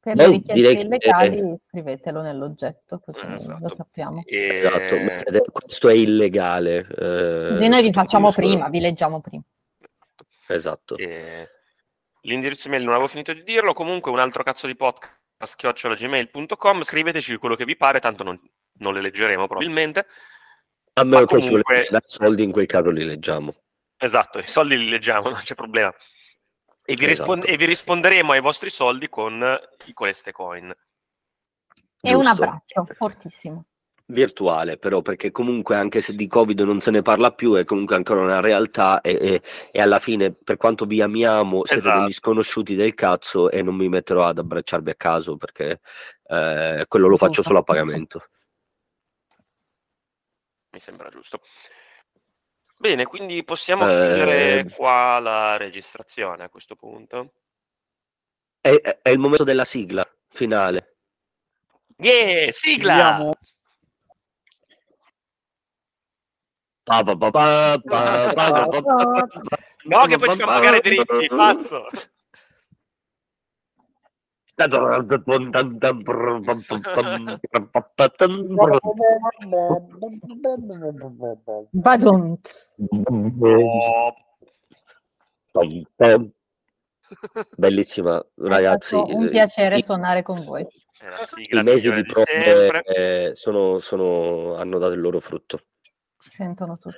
Per le richieste direi che- illegali scrivetelo nell'oggetto, così Eh, esatto. lo sappiamo. E... esatto, questo è illegale. eh, noi vi facciamo prima, vi leggiamo prima. Esatto. e L'indirizzo email non avevo finito di dirlo. Comunque, un altro cazzo di podcast chiocciolagmail.com. Scriveteci quello che vi pare, tanto non, non le leggeremo probabilmente. A meno ma che ci comunque- dare soldi, in quel caso li leggiamo. Esatto, i soldi li leggiamo, non c'è problema. E vi, Esatto. rispon- e vi risponderemo ai vostri soldi con i queste coin. E un Giusto. abbraccio fortissimo. Virtuale, però, perché comunque anche se di Covid non se ne parla più, è comunque ancora una realtà e, e- e alla fine, per quanto vi amiamo, siete Esatto. degli sconosciuti del cazzo e non mi metterò ad abbracciarvi a caso perché eh, quello lo faccio solo a pagamento. Mi sembra giusto. Bene, quindi possiamo Eh, chiudere qua la registrazione a questo punto. È, è- il momento della sigla finale. Yeah, sigla! Chiudiamo. No, che poi ci fanno pagare i diritti, pazzo! Oh. Bellissima, ragazzi. Un eh, piacere i- suonare con voi. I mesi di prove eh, sono, sono- hanno dato il loro frutto. Sentono tutti.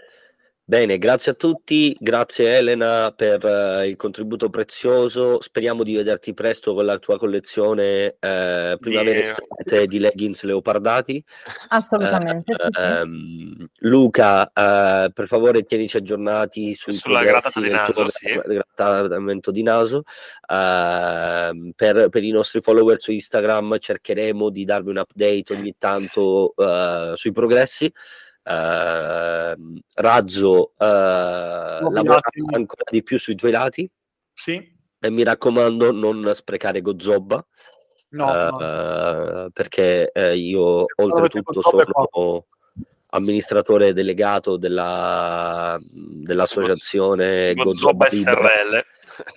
Bene, grazie a tutti, grazie Elena per eh, il contributo prezioso. Speriamo di vederti presto con la tua collezione eh, primavera Di- estate di leggings leopardati. Assolutamente. sì, sì. Ehm, Luca, eh, per favore tienici aggiornati sui Sulla grattata di naso, sì. gra- grattamento di naso. Ehm, per, per i nostri follower su Instagram cercheremo di darvi un update ogni tanto sui progressi. Ehm, Razzo eh, lavora ancora di più sui tuoi lati Sì? e mi raccomando non sprecare Gozzoba No, eh, no. perché eh, io me oltretutto sono amministratore delegato della, dell'associazione Gozzoba Libera, SRL.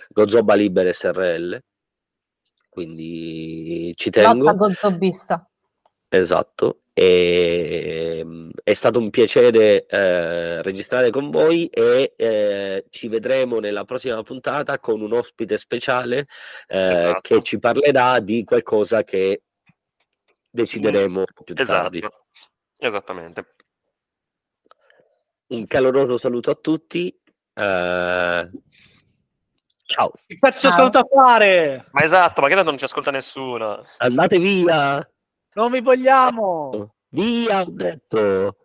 Gozzoba Libera SRL quindi ci tengo Lotta gozzobista. Esatto, e, mm, è stato un piacere eh, registrare con voi e eh, ci vedremo nella prossima puntata con un ospite speciale eh, Esatto. che ci parlerà di qualcosa che decideremo più tardi. Esatto. Esattamente. Un caloroso saluto a tutti. eh, ciao, Che cazzo Ciao. saluto a fare? Ma esatto, ma che tanto non ci ascolta nessuno. andate via, Non vi vogliamo! via, ho detto.